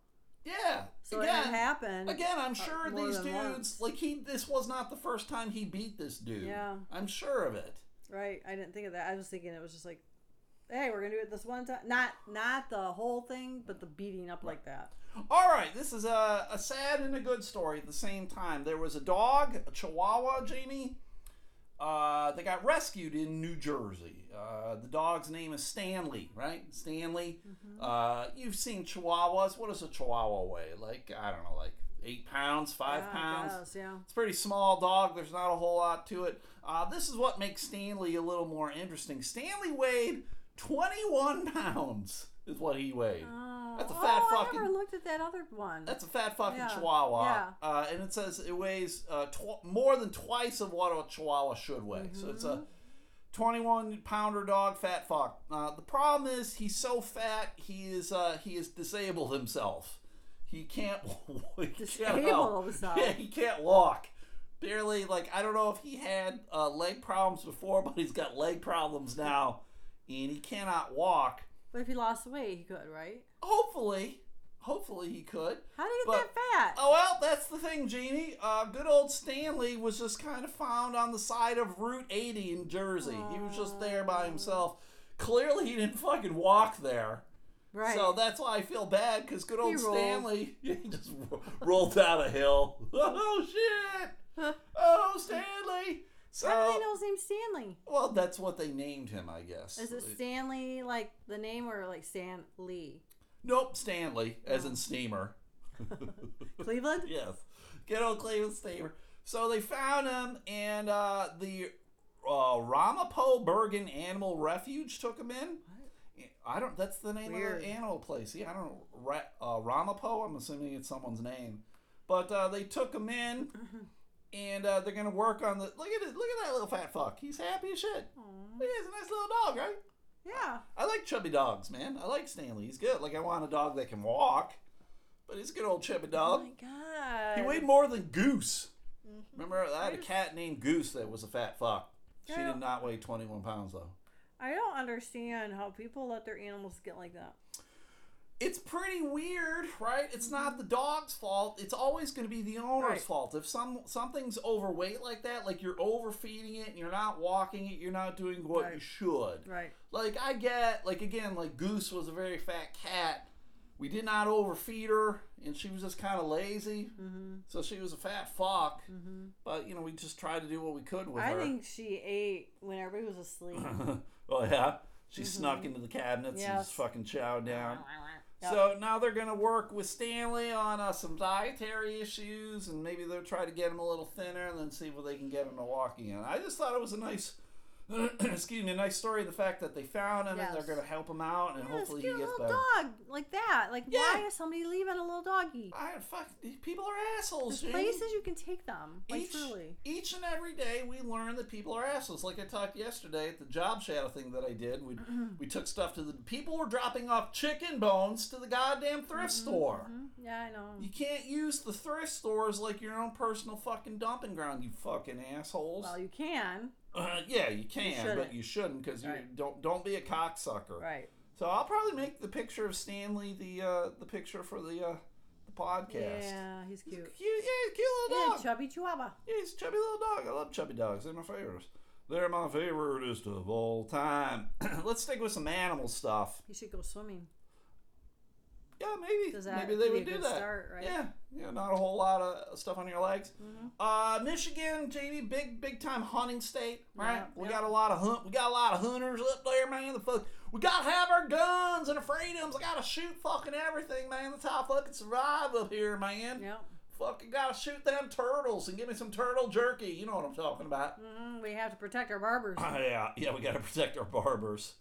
Yeah. So again, it happened. Again, I'm uh, sure more these dudes once. like he. This was not the first time he beat this dude. Yeah. I'm sure of it. Right. I didn't think of that. I was thinking it was just like, hey, we're gonna do it this one time. Not not the whole thing, but the beating up like that. All right, this is a, a sad and a good story at the same time. There was a dog, a Chihuahua, Jamie. Uh, they got rescued in New Jersey. Uh, the dog's name is Stanley, right? Stanley. Mm-hmm. Uh, you've seen Chihuahuas. What does a Chihuahua weigh? Like I don't know, like eight pounds, five Yeah, pounds. yeah. It's a pretty small dog. There's not a whole lot to it. Uh, this is what makes Stanley a little more interesting. Stanley weighed 21 pounds, is what he weighed. Oh, That's a fat oh, fucking- I never looked at that other one. That's a fat fucking Yeah, Chihuahua. yeah. Uh, and it says it weighs uh, tw- more than twice of what a Chihuahua should weigh. So it's Mm-hmm. a 21 pounder dog, fat fuck. Uh, the problem is he's so fat he is uh, he is disabled himself. He can't. <laughs> he <laughs> Disabled himself. Yeah, he can't walk. Barely. Like I don't know if he had uh, leg problems before, but he's got leg problems now, and he cannot walk. But if he lost weight, he could, right? Hopefully, hopefully he could. How did he But- get that fat? Oh well, that's the thing, Jeannie. Uh, good old Stanley was just kind of found on the side of Route 80 in Jersey. He was just there by himself. Clearly, he didn't fucking walk there. right. So that's why I feel bad because good old He. Stanley, <laughs> he just ro- rolled down a hill. <laughs> Oh shit! Oh Stanley. So How do they know his name's Stanley? well, that's what they named him, I guess. Is it Stanley like the name or like Stan Lee? Nope, Stanley, as in steamer. <laughs> <laughs> Cleveland? yes. Good old Cleveland Steamer. So they found him, and uh, the uh, Ramapo Bergen Animal Refuge took him in. I don't. That's the name Weird. of the animal place. Yeah, I don't know. Ra- uh, Ramapo. I'm assuming it's someone's name. But uh, they took him in, <laughs> and uh, they're gonna work on the. Look at it. Look at that little fat fuck. He's happy as shit. he He's a nice little dog, right? Yeah. I like chubby dogs, man. I like Stanley. He's good. Like I want a dog that can walk, but he's a good old chubby Oh dog. my god. He weighed more than Goose. Mhm. Remember, I had a cat named Goose that was a fat fuck. She did not weigh 21 pounds, though. I don't understand how people let their animals get like that. It's pretty weird, right? It's not the dog's fault. It's always going to be the owner's Right. fault. If some something's overweight like that, like you're overfeeding it and you're not walking it, you're not doing what you should. Right. Like I get, like again, like Goose was a very fat cat. We did not overfeed her, and she was just kind of lazy, Mm-hmm. so she was a fat fuck. Mm-hmm. But you know, we just tried to do what we could with I her. I think she ate when everybody was <laughs> asleep. oh yeah, she snuck into the cabinets and Mm-hmm. Just fucking chowed down. So now they're gonna work with Stanley on uh, some dietary issues, and maybe they'll try to get him a little thinner, and then see if they can get him to walk again. I just thought it was a nice, <clears throat> excuse me, a nice story. The fact that they found him and they're gonna help him out, and Yeah, hopefully he gets little better. dog like that. Like, Yeah. why is somebody leaving a little doggy? I fuck. People are assholes. There's places you can take them. Like, each, truly. each and every day we learn that people are assholes. Like I talked yesterday at the job shadow thing that I did. We <clears throat> we took stuff to the people were dropping off chicken bones to the goddamn thrift store. Mhm. Yeah, I know. You can't use the thrift stores like your own personal fucking dumping ground, you fucking assholes. Well, you can. Uh, yeah, you can, but you shouldn't because you Right. don't don't be a cocksucker. Right. So I'll probably make the picture of Stanley the uh, the picture for the uh, the podcast. Yeah, he's cute. He's cute. yeah, cute little dog. Yeah, chubby chihuahua. Yeah, he's a chubby little dog. I love chubby dogs. They're my favorites. They're my favoriteest of all time. <clears throat> Let's stick with some animal stuff. He should go swimming. Yeah, maybe. Does that maybe they would do that. start, right? Yeah, yeah, not a whole lot of stuff on your legs. Mhm. Uh, Michigan, Jamie, big big time hunting state, right? Yeah, we yeah. got a lot of hunt. We got a lot of hunters up there, man. The fuck, we gotta have our guns and our freedoms. I gotta shoot fucking everything, man. That's how I fucking survive up here, man. Yep. Fucking gotta shoot them turtles and give me some turtle jerky. You know what I'm talking about. hmm We have to protect our barbers. Uh, <laughs> yeah, yeah, we gotta protect our barbers.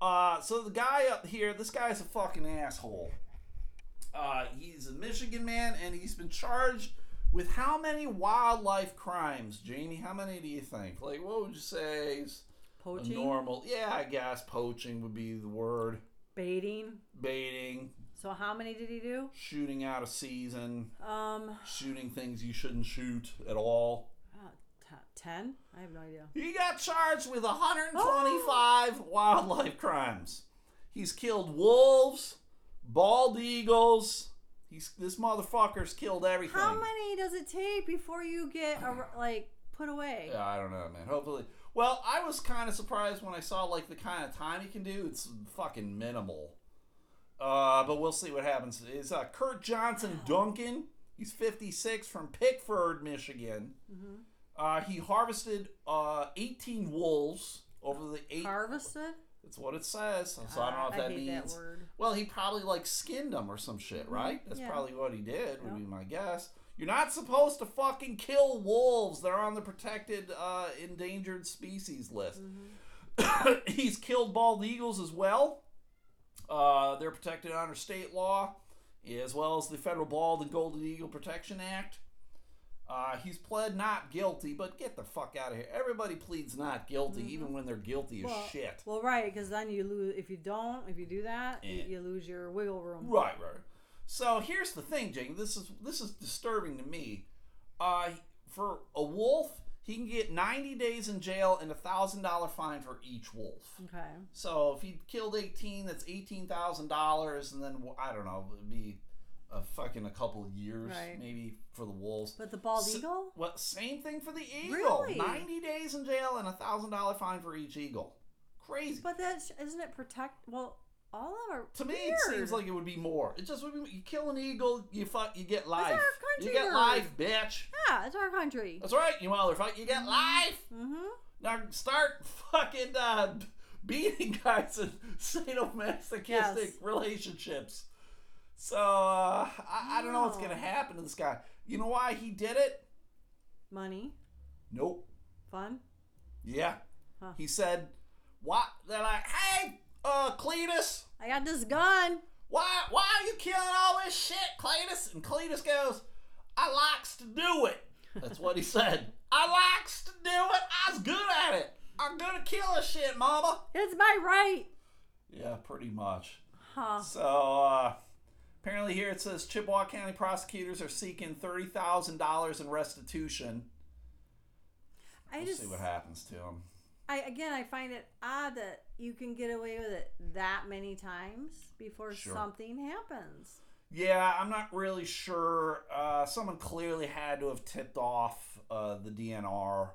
Uh, so the guy up here, this guy's a fucking asshole. Uh, he's a Michigan man, and he's been charged with how many wildlife crimes, Jamie? How many do you think? Like, what would you say is Poaching, normal? Yeah, I guess poaching would be the word. baiting. Baiting, So how many did he do? shooting out of season, Um, shooting things you shouldn't shoot at all. uh, t- ten. I have no idea. He got charged with 125 wildlife crimes. He's killed wolves, bald eagles. He's this motherfucker's killed everything. How many does it take before you get a, like put away? Yeah, I don't know, man. Hopefully. Well, I was kind of surprised when I saw like the kind of time he can do. It's fucking minimal. Uh, but we'll see what happens. It's uh, Kurt Johnson Duncan. He's 56 from Pickford, Michigan. Mm-hmm. Uh, he harvested uh, 18 wolves over the eight. Harvested. That's what it says. So I don't know if I that hate means. that word. Well, he probably like skinned them or some shit, right? That's Yeah. probably what he did. Would be my guess. You're not supposed to fucking kill wolves. They're on the protected, uh, endangered species list. Mm-hmm. <coughs> He's killed bald eagles as well. Uh, they're protected under state law, as well as the federal Bald and Golden Eagle Protection Act. Uh, he's pled not guilty, but get the fuck out of here. Everybody pleads not guilty, even when they're guilty as Mm-hmm. Shit. Well, right, because then you lose. If you don't, if you do that, you, Yeah. you lose your wiggle room. Right, right. So here's the thing, Jane. This is this is disturbing to me. Uh, for a wolf, he can get 90 days in jail and a thousand dollar fine for each wolf. Okay. So if he killed 18, that's eighteen thousand dollars, and then I don't know, it'd be a fucking a couple years Right. maybe for the wolves. But the bald So- eagle. Well, same thing for the eagle. Really? 90 days in jail and a thousand dollar fine for each eagle. Crazy. But that's isn't it protect? Well, all of them are. To me, it seems like it would be more. It just would be you kill an eagle, you fuck, you get life. our country. You get life, bitch. Yeah, it's our country. That's right, you motherfucker. You get life. Mm-hmm. Now start fucking uh, <laughs> beating guys in <laughs> sadomasochistic Yes. relationships. So uh, I, I don't know what's gonna happen to this guy. You know why he did it? Money, Nope. fun. Yeah. Huh. He said, "What?" They're like, "Hey, uh, Cletus." I got this gun. why why are you killing all this shit, Cletus? And Cletus goes, I likes to do it. That's what he <laughs> said. I likes to do it. I was good at it. I'm gonna kill this shit, mama. It's my right. Yeah, pretty much. Huh. So uh apparently here it says Chippewa County prosecutors are seeking thirty thousand dollars in restitution. I We'll just. see what happens to them. I again, I find it odd that you can get away with it that many times before Sure. something happens. Yeah, I'm not really sure. Uh, someone clearly had to have tipped off uh, the DNR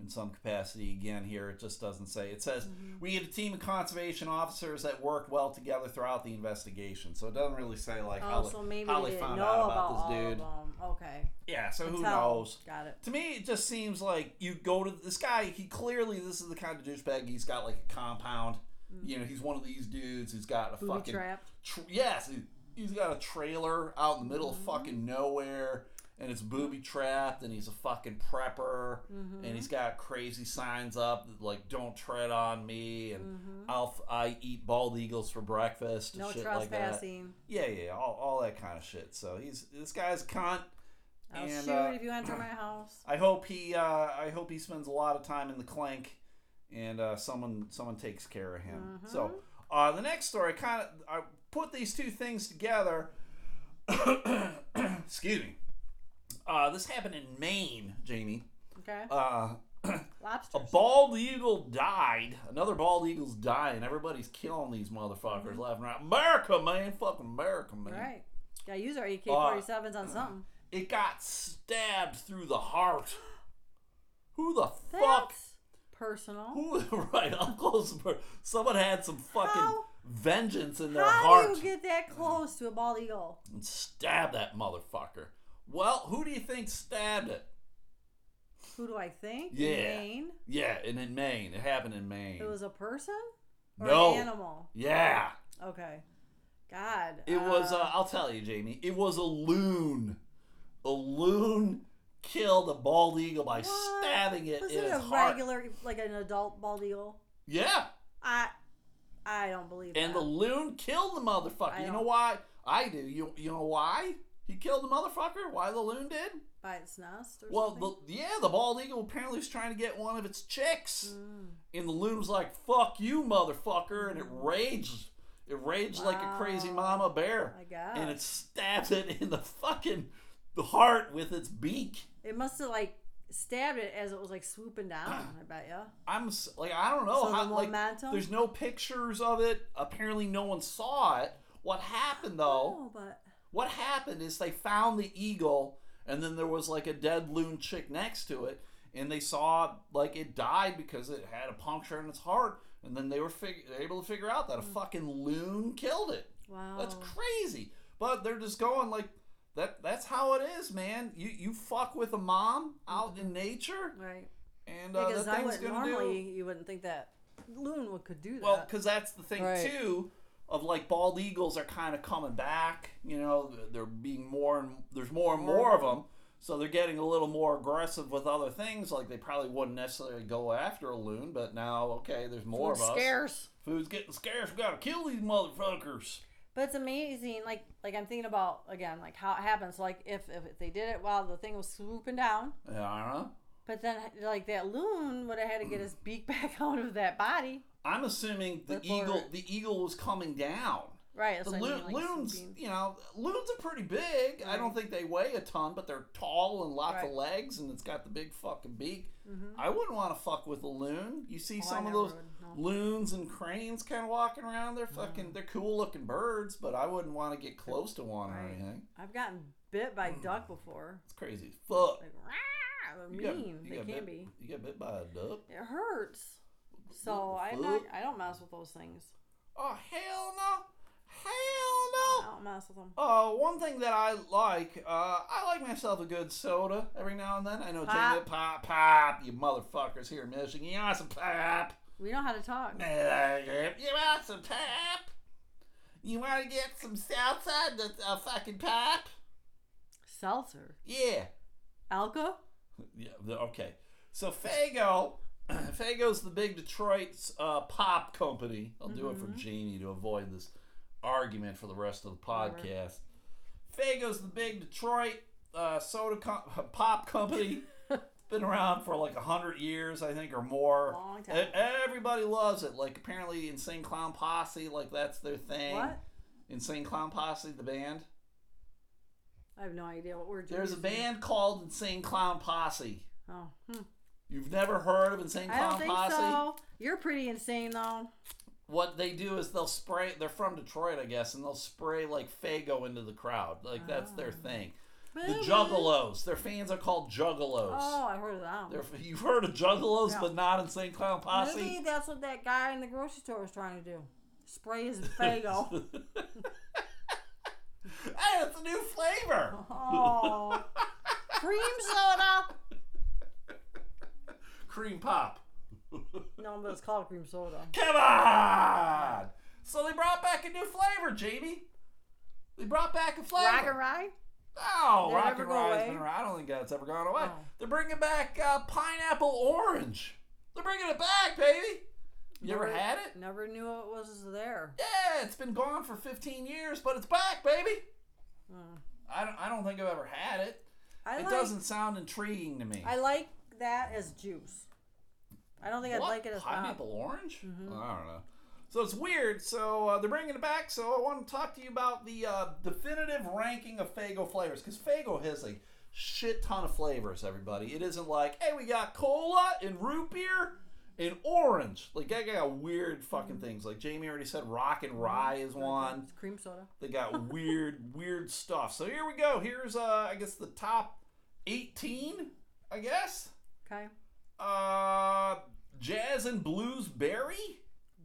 in some capacity. Again, here it just doesn't say. It says mm-hmm. we had a team of conservation officers that worked well together throughout the investigation. So it doesn't really say like oh, how, Oh, they- so maybe how they they found know out about, this of dude. them. Okay. Yeah, so who knows? Got it. To me, it just seems like you go to this guy. He clearly this is the kind of douchebag. He's got like a compound. Mm-hmm. You know, he's one of these dudes who's got a Booby fucking trapped. tr- yes. he- He's got a trailer out in the middle of mm-hmm. fucking nowhere. And it's booby trapped, and he's a fucking prepper, Mm-hmm. and he's got crazy signs up like "Don't tread on me" and "I'll f- I eat bald eagles for breakfast." and Mm-hmm. No shit like that. trespassing. Yeah, yeah, all, all that kind of shit. So he's this guy's a cunt. I'll And, shoot uh, if you enter my <clears throat> house. I hope he uh, I hope he spends a lot of time in the clank and uh, someone someone takes care of him. Mm-hmm. So uh, the next story kind of I put these two things together. <coughs> Excuse me. Uh, this happened in Maine, Jamie. Okay. Uh, <clears throat> a bald eagle died. Another bald eagle's dying. Everybody's killing these motherfuckers left and right. America, man, fucking America, man. Mm-hmm. Right. Gotta use our AK 47s on <clears throat> something. It got stabbed through the heart. Who the fuck? Personal. Who? <laughs> Right, up close. Someone had some fucking How- vengeance in their How heart How do you get that close to a bald eagle? and stab that motherfucker. Well, who do you think stabbed it? Who do I think? Yeah. Maine? Yeah, and in Maine. It happened in Maine. It was a person? Or No. an animal? yeah. Okay. God. It was, uh, I'll tell you, Jamie, it was a loon. A loon killed a bald eagle by What? stabbing it in. Was in it a heart. regular, like an adult bald eagle? Yeah. I, I don't believe it. And that. the loon killed the motherfucker. You know why? I do. You you know why? He killed the motherfucker? Why the loon did? By its nest or Well, something? the, yeah, the bald eagle apparently was trying to get one of its chicks. Mm. And the loon was like, fuck you, motherfucker. And it raged. It raged like a crazy mama bear. I guess. And it stabbed it in the fucking the heart with its beak. It must have like stabbed it as it was like swooping down. I bet you. <clears throat> I'm like, I don't know So how. the like, there's no pictures of it. Apparently, no one saw it. What happened though? Oh, but What happened is they found the eagle, and then there was like a dead loon chick next to it, and they saw like it died because it had a puncture in its heart, and then they were fig- able to figure out that a Hmm. fucking loon killed it. wow. That's crazy. But they're just going like that. That's how it is, man. You you fuck with a mom out in nature, Right. and uh, Because that I thing's would gonna normally do. you wouldn't think that loon would could do that. Well, because that's the thing Right. too. Of like bald eagles are kind of coming back. You know, they're being more and there's more and more of them. So they're getting a little more aggressive with other things. Like they probably wouldn't necessarily go after a loon, but now okay, there's more Food's of us. scarce. Food's getting scarce. We gotta kill these motherfuckers. But it's amazing, like like I'm thinking about again, like how it happens. Like if if they did it while the thing was swooping down, Yeah, I don't know. But then like that loon would have had to get his beak <laughs> back out of that body. I'm assuming the eagle the eagle was coming down. Right. The what I mean, like loons, you know, loons are pretty big. I don't think they weigh a ton, but they're tall and lots of legs, and it's got the big fucking beak. Mhm. I wouldn't want to fuck with a loon. You see Oh, I some of those would, no. loons and cranes kind of walking around. They're fucking, they're cool looking birds, but I wouldn't want to get close to one or anything. I've gotten bit by duck before. It's crazy as fuck. Like, rah, they're You got- mean. you they can bit, be. You get bit by a duck? It hurts. So I not, I don't mess with those things. Oh hell no! Hell no! I don't mess with them. Uh, one thing that I like, uh, I like myself a good soda every now and then. I know Pop. Jamie, pop, pop, you motherfuckers here in Michigan. You want some pop? We know how to talk. You want some pop? You want to get some salsa, the uh, fucking pop? Seltzer. Yeah. Alka? Yeah. Okay. So Faygo, <clears throat> Faygo's the big Detroit uh, pop company. I'll do it for Jamie to avoid this argument for the rest of the podcast. Faygo's the big Detroit uh, soda com- <laughs> pop company. <laughs> Been around for like a hundred years, I think, or more. Long time. E- Everybody loves it. Like apparently, Insane Clown Posse, like that's their thing. What? Insane Clown Posse, the band. I have no idea what we're doing. There's a band called Insane Clown Posse. Oh, hmm. You've never heard of Insane Clown I don't think Posse? so. You're pretty insane though. What they do is they'll spray. They're from Detroit, I guess, and they'll spray like Faygo into the crowd. Like that's their Ah. thing. The Juggalos. Their fans are called Juggalos. Oh, I heard of them. They're, you've heard of Juggalos, but not Insane Clown Posse. Maybe that's what that guy in the grocery store was trying to do. Spray his <laughs> Faygo. <laughs> hey, it's a new flavor. oh. <laughs> Cream soda. Cream pop. No, but it's called cream soda. Come on! So they brought back a new flavor, Jamie. They brought back a flavor. Rock and rye? No, Did it Rock ever and Rye's away? been around. I don't think that's ever gone away. Oh. They're bringing back uh, pineapple orange. They're bringing it back, baby. You ever Never- had it? Never knew it was there. Yeah, it's been gone for 15 years, but it's back, baby. Mm. I don't, I don't think I've ever had it. I it like, doesn't sound intriguing to me. I like that as juice. I don't think I'd like it as pop. pineapple orange. Mhm. I don't know. So it's weird. So uh, they're bringing it back. So I want to talk to you about the uh, definitive ranking of Faygo flavors because Faygo has a shit ton of flavors. Everybody, it isn't like hey, we got cola and root beer and orange. Like I got weird fucking things. Like Jamie already said, rock and rye is one. It's cream soda. They got <laughs> weird, weird stuff. So here we go. Here's uh, I guess the top 18. I guess. Okay. Uh, jazz and blues berry.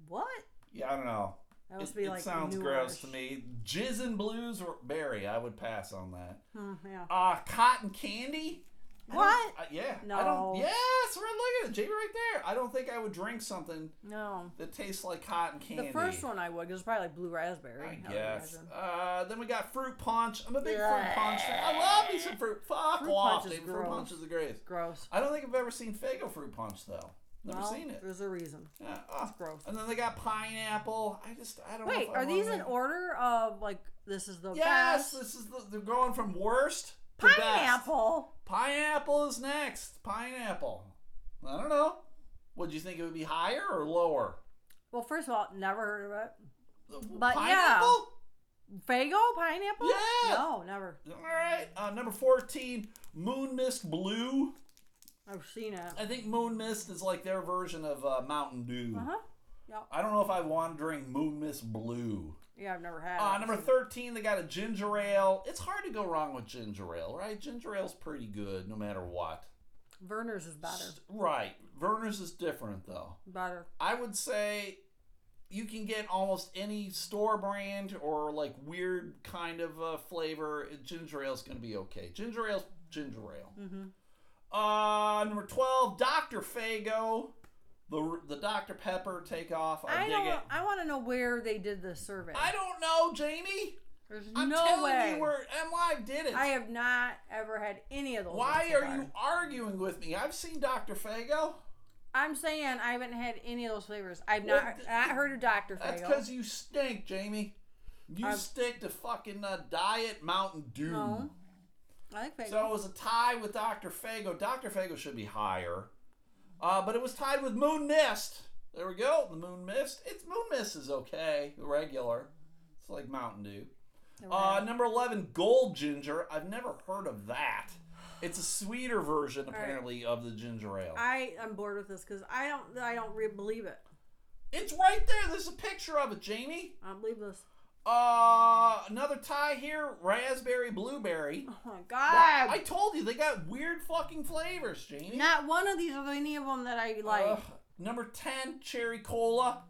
What? Yeah, I don't know. That must It, be it like sounds newish. gross to me. Jizz and blues or berry. I would pass on that. Hmm, yeah. Uh, cotton candy. I What? uh, yeah. I No. don't. Yes, right. Look at it, Jamie, right there. I don't think I would drink something No. that tastes like cotton candy. The first one I would, because it's probably like blue raspberry. I guess. Uh, then we got fruit punch. I'm a big fruit Blech. punch. I love me some fruit. Fuck Fruit off, punch is dude. Fruit punch is the greatest. Gross. I don't think I've ever seen Faygo fruit punch though. Never well, seen it. There's a reason. Yeah. oh. It's gross. And then they got pineapple. I just I don't know. Wait, I are these in order of like this is the Yes, best? this is the, they're going from worst. Pineapple. Pineapple is next. Pineapple. I don't know. Would you think it would be higher or lower? Well, first of all, never heard of it. But yeah. pineapple? Faygo pineapple? Yeah. No, never. All right. Uh, number fourteen, Moon Mist Blue. I've seen it. I think Moon Mist is like their version of uh, Mountain Dew. Uh huh. Yep. I don't know if I want to drink Moon Mist Blue. Yeah, I've never had Uh, it. number 13, they got a ginger ale. It's hard to go wrong with ginger ale, right? Ginger ale's pretty good no matter what. Vernors is better. Right. Vernors is different, though. Better. I would say you can get almost any store brand or like weird kind of uh, flavor. Ginger ale's going to be okay. Ginger ale's ginger ale. Mm-hmm. Uh, number 12, Dr. Faygo. The, the Dr. Pepper takeoff. I, I, dig don't. it. I want to know where they did the survey. I don't know, Jamie. There's I'm no telling way. you where MLive did it. I have not ever had any of those. Why are you arguing with me? I've seen Dr. Faygo. I'm saying I haven't had any of those flavors. I've not, Well, th- not heard of Dr. That's Faygo. because you stink, Jamie. You I'm- stick to fucking uh, Diet Mountain Dew. No. I like Faygo. So it was a tie with Dr. Faygo. Dr. Faygo should be higher. Uh, but it was tied with Moon Mist. There we go. The Moon Mist. It's Moon Mist is okay. Regular. It's like Mountain Dew. Uh, number 11, Gold Ginger. I've never heard of that. It's a sweeter version, right. apparently, of the ginger ale. I am bored with this because I don't. I don't re- believe it. It's right there. There's a picture of it, Jamie. I don't believe this. Uh, another tie here, raspberry blueberry. Oh my Well, god! I told you they got weird fucking flavors, Jamie. Not one of these are any of them that I like. Ugh. number ten, cherry cola.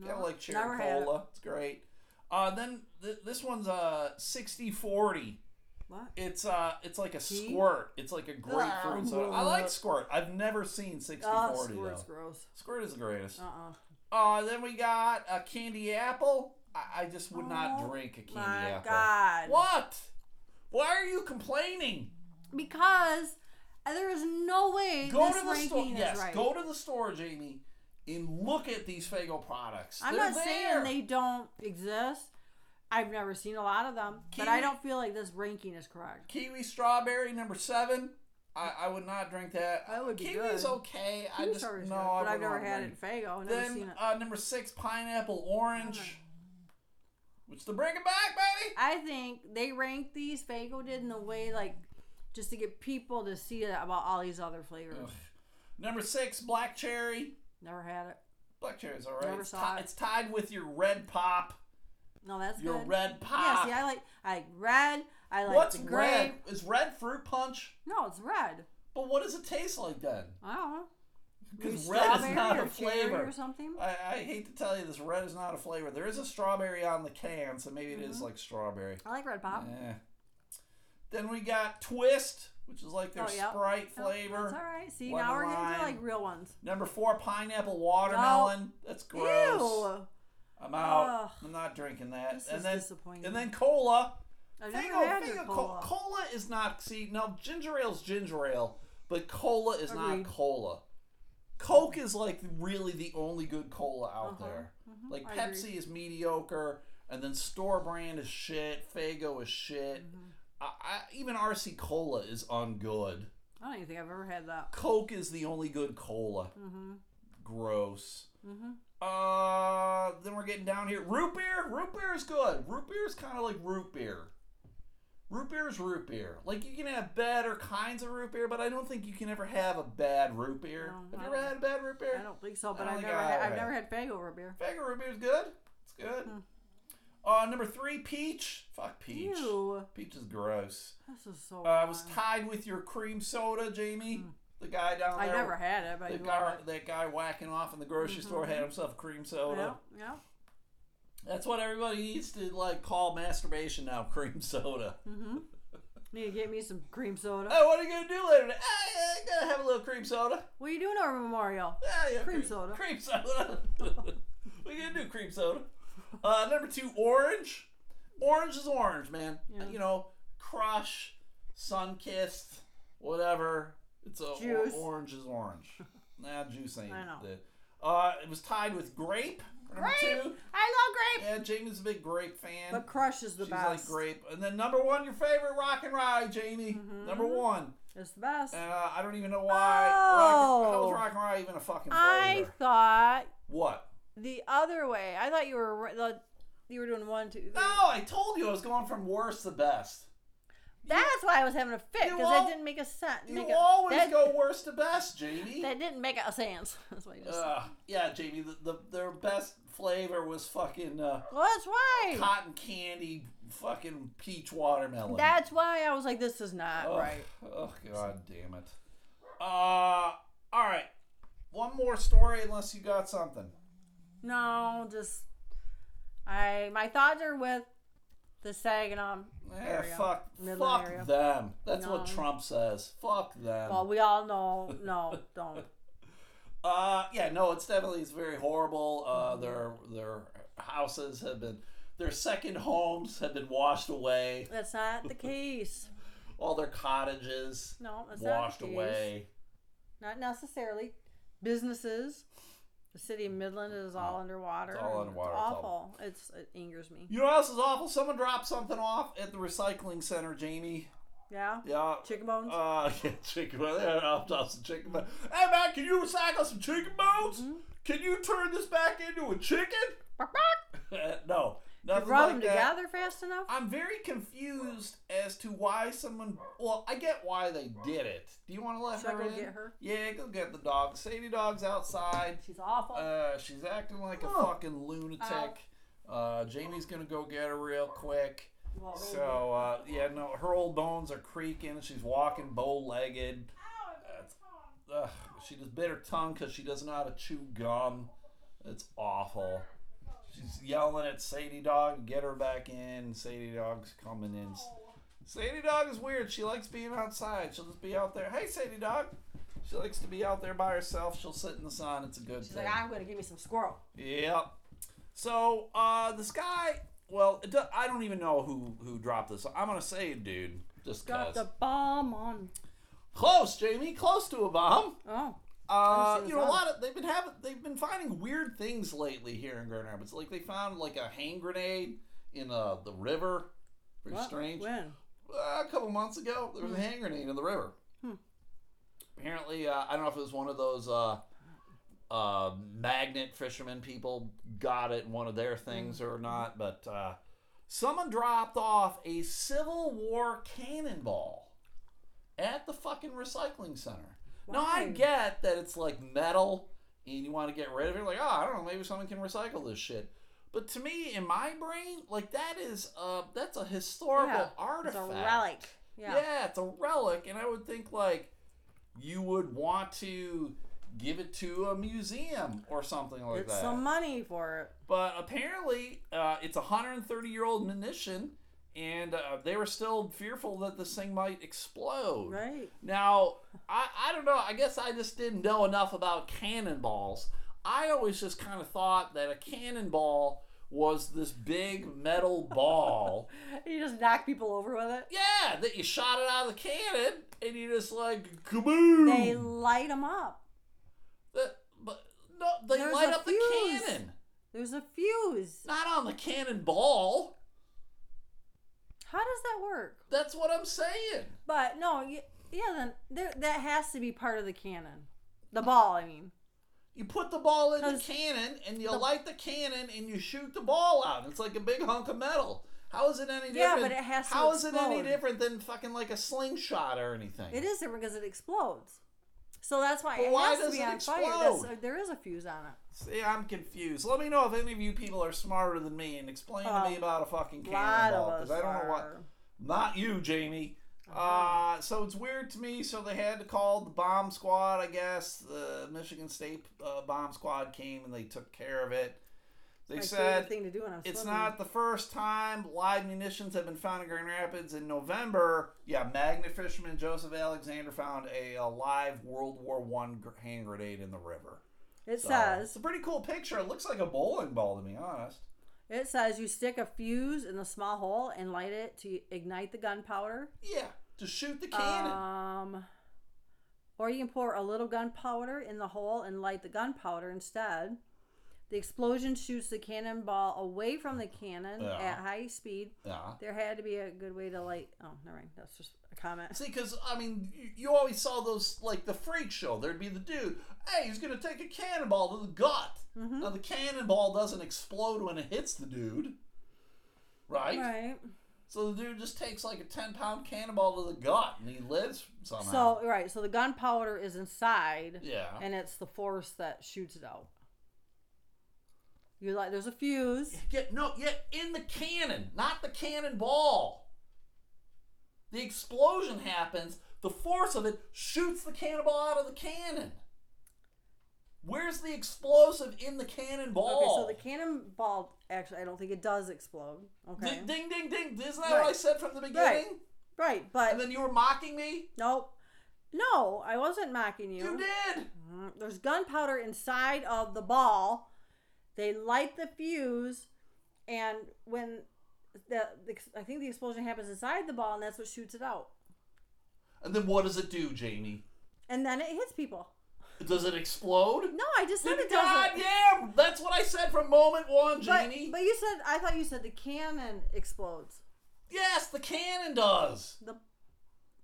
No, Gotta like cherry had it. cola. It's great. Uh, then th- this one's uh 60-40. What? It's uh, it's like a Tea? squirt. It's like a grapefruit soda. I like squirt. I've never seen 60-40 Oh, though. squirt's gross. Squirt is the greatest. Uh uh Uh, then we got a candy apple. I, I just would not Oh, drink a candy My apple. God. What? Why are you complaining? Because there is no way Go this to the ranking store. is Yes, right. go to the store, Jamie, and look at these Faygo products. I'm They're not there. saying they don't exist. I've never seen a lot of them, but I don't feel like this ranking is correct. Kiwi strawberry number seven. I, I would not drink that. That would be Kiwi's good. okay. I just no. good, I but I've never had drink it in Faygo. Then uh, number six, pineapple orange. Which to bring it back, baby. I think they ranked these Faygo did in the way like just to get people to see about all these other flavors. Ugh. Number six, black cherry. Never had it. Black cherry's all right. Never It's, saw ti- it. it's tied with your red pop. No, that's Your good. red pop. yeah, see, I like I like red. I like What's red? Is red fruit punch? No, it's red. But what does it taste like then? I don't know. Because red is not a flavor. or something. I, I hate to tell you this, red is not a flavor. There is a strawberry on the can, so maybe it is Mhm. like strawberry. I like red pop. Eh. Then we got Twist, which is like their Oh, yeah. Sprite Yep, flavor. That's all right. See, Lemon now we're getting to like real ones. Number four, pineapple watermelon. That's gross. Ew. I'm out. Ugh. I'm not drinking that. This and is then disappointing. and then cola. I've never had cola. cola. cola is not. See, no, ginger ale is ginger ale, but cola is Agreed. not cola. Coke is like really the only good cola out Uh-huh. there. Mhm, Like I Pepsi agree. is mediocre, and then store brand is shit. Faygo is shit. Mhm. I, I, even RC Cola is ungood. I don't even think I've ever had that. Coke is the only good cola. Mm-hmm. Gross. Mm-hmm. Uh, then we're getting down here. Root beer. Root beer is good. Root beer is kind of like root beer. Root beer is root beer. Like you can have better kinds of root beer, but I don't think you can ever have a bad root beer. No, have I you ever had a bad root beer? I don't think so, but I've think never, I had, I've never had Faygo root beer. Faygo root beer is good. It's good. Hmm. Uh, number three, peach. Fuck peach. Ew. Peach is gross. This is so. Uh, I was tied with your cream soda, Jamie. Hmm. The guy down there. I never had it, but The guy, that guy whacking off in the grocery store Mhm. had himself a cream soda. Yeah, yeah. That's what everybody needs to like call masturbation now. <laughs> Cream soda. Mm-hmm. Need to get me some cream soda. Hey, what are you gonna do later? today? I, I gotta have a little cream soda. What are you doing over Memorial? Yeah, yeah, Cream soda. Cream soda. <laughs> what are you gonna do? Cream soda. Uh, number two, orange. Orange is orange, man. Yeah. You know, crush, Sunkist, whatever. It's a Juice. or- orange is orange. <laughs> nah, juice ain't. I know. it. Uh, it was tied with grape. Number Grape! two. I love grape. Yeah, Jamie's a big grape fan. But Crush is the She's best. like grape. And then number one, your favorite rock and rye, Jamie. Mhm. Number one. It's the best. Uh, I don't even know why. Oh. Rock, how is rock and rye even a fucking I thought What? the other way. I thought you were you were doing one, two. three. No, I told you I was going from worst to best. That's why I was having a fit because that didn't make a sense. You make a, always that, go worst to best, Jamie. That didn't make a sense. <laughs> That's what you just. Uh, yeah, Jamie. The, the their best flavor was fucking uh, well, that's why. cotton candy, fucking peach watermelon. That's why I was like, this is not oh, right. Oh god damn it. Uh, all right. One more story, unless you got something. No, just I. My thoughts are with the Saginaw Yeah, area. fuck, Midland fuck area. them. That's No. what Trump says. Fuck them. Well, we all know. No, <laughs> don't. Uh, yeah, no, it's definitely it's very horrible. Uh, Mm-hmm. their their houses have been, their second homes have been washed away. That's not the case. <laughs> All their cottages No, that's washed not the case. away. Not necessarily. Businesses. The city of Midland is all underwater. It's all underwater, It's it's awful. It's it angers me. You know what else is awful? Someone dropped something off at the recycling center, Jamie. Yeah. Yeah. Chicken bones. Uh, <laughs> yeah, chicken bones. Yeah, I'll toss some chicken bones. Hey, man, can you recycle some chicken bones? Mhm. Can you turn this back into a chicken? Bark, <laughs> bark. no, You nothing rub like them that. together fast enough. I'm very confused as to why someone. Well, I get why they did it. Do you want to let Should I her go in? get her? Yeah, go get the dog. Sadie dog's outside. She's awful. Uh, she's acting like a Oh. fucking lunatic. Uh, Jamie's gonna go get her real quick. So uh, yeah, no, her old bones are creaking. She's walking bow-legged. Ugh, she just bit her tongue because she doesn't know how to chew gum. It's awful. She's yelling at Sadie Dog get her back in. Sadie Dog's coming in. Sadie Dog is weird. She likes being outside. She'll just be out there. Hey, Sadie Dog. She likes to be out there by herself. She'll sit in the sun. It's a good She's thing. like, I'm gonna give me some squirrel. Yep. So uh, this guy, well, it do, I don't even know who who dropped this. I'm gonna say, dude, just Got cause. the bomb on. Close, Jamie. Close to a bomb. Oh. Uh, you the know, a lot of they've been having they've been finding weird things lately here in Grand Rapids. Like they found like a hand grenade in uh, the river. Pretty What? strange. When? Uh, a couple months ago, there was a Hmm. hand grenade in the river. Hmm. Apparently, uh, I don't know if it was one of those uh, uh, magnet fishermen people got it in one of their things or not, but uh, someone dropped off a Civil War cannonball at the fucking recycling center. Now, I get that it's like metal and you want to get rid of it. Like, oh, I don't know, maybe someone can recycle this shit. But to me, in my brain, like that is uh that's a historical Yeah, It's artifact. a relic. Yeah. Yeah. it's a relic, and I would think like you would want to give it to a museum or something like Get that. some money for it. But apparently, uh, it's a 130 year old munition, and uh, they were still fearful that this thing might explode. Right. Now, I, I don't know. I guess I just didn't know enough about cannonballs. I always just kind of thought that a cannonball was this big metal ball. <laughs> You just knock people over with it. Yeah, that you shot it out of the cannon and you just like kaboom. They light them up. The- but no, they There's light up fuse. the cannon, There's a fuse. not on the cannonball. How does that work? That's what I'm saying. But no, yeah, then there, that has to be part of the cannon. The ball, I mean. You put the ball in the cannon and you the- light the cannon and you shoot the ball out. It's like a big hunk of metal. How is it any different? Yeah, but it has to How is it any different than fucking like a slingshot or anything? It is different because it explodes. So that's why But it why has to be on fire. explode? That's, uh, there is a fuse on it. See, I'm confused. Let me know if any of you people are smarter than me and explain to me Um, about a fucking cannonball because I don't know what. Not you, Jamie. Uh-huh. Uh, so it's weird to me. So they had to call the bomb squad, I guess. The Michigan State uh, bomb squad came and they took care of it. They My said thing to do when I'm it's swimming. not the first time live munitions have been found in Grand Rapids. In November, yeah, magnet fisherman Joseph Alexander found a, a live World War One hand grenade in the river. It So, says it's a pretty cool picture. It looks like a bowling ball, to be honest. it says you stick a fuse in the small hole and light it to ignite the gunpowder. Yeah, to shoot the cannon. Um, or you can pour a little gunpowder in the hole and light the gunpowder instead. The explosion shoots the cannonball away from the cannon Yeah. at high speed. yeah. There had to be a good way to light. Oh, never mind. That's just a comment. See, because I mean, you, you always saw those like the freak show. There'd be the dude, hey, he's gonna take a cannonball to the gut. Mm-hmm. Now the cannonball doesn't explode when it hits the dude, right? Right. So the dude just takes like a ten pound cannonball to the gut and he lives somehow. So right. So the gunpowder is inside, yeah, and it's the force that shoots it out. You like? There's a fuse. <laughs> get no, yet in the cannon, not the cannonball. The explosion happens. The force of it shoots the cannonball out of the cannon. Where's the explosive in the cannonball? Okay, so the cannonball actually, I don't think it does explode. Okay. Ding, ding, ding, ding. Isn't that Right. what I said from the beginning? Right, right. but And then you were mocking me? nope. No, I wasn't mocking you. You did. Mhm. There's gunpowder inside of the ball. They light the fuse, and when the, the I think the explosion happens inside the ball, and that's what shoots it out. And then what does it do, Jamie? And then it hits people. Does it explode? No, I just said it God, doesn't. yeah, that's what I said from moment one, But, Jamie. but you said I thought you said the cannon explodes. yes, the cannon does. The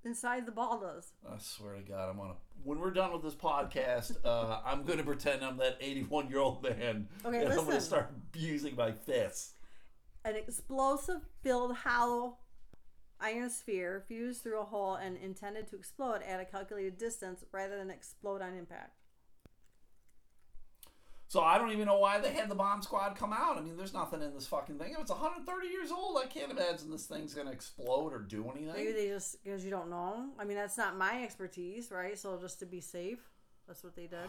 inside the ball does. I swear to God, I'm gonna. When we're done with this podcast, <laughs> uh, I'm gonna pretend I'm that 81 year old man, Okay, and I'm gonna start using my fists. An explosive filled hollow iron sphere fused through a hole and intended to explode at a calculated distance rather than explode on impact. So I don't even know why they had the bomb squad come out. I mean, there's nothing in this fucking thing. If it's 130 years old, I can't imagine this thing's gonna explode or do Maybe anything. they just because you don't know. I mean, that's not my expertise, right? So just to be safe, that's what they did. <sighs>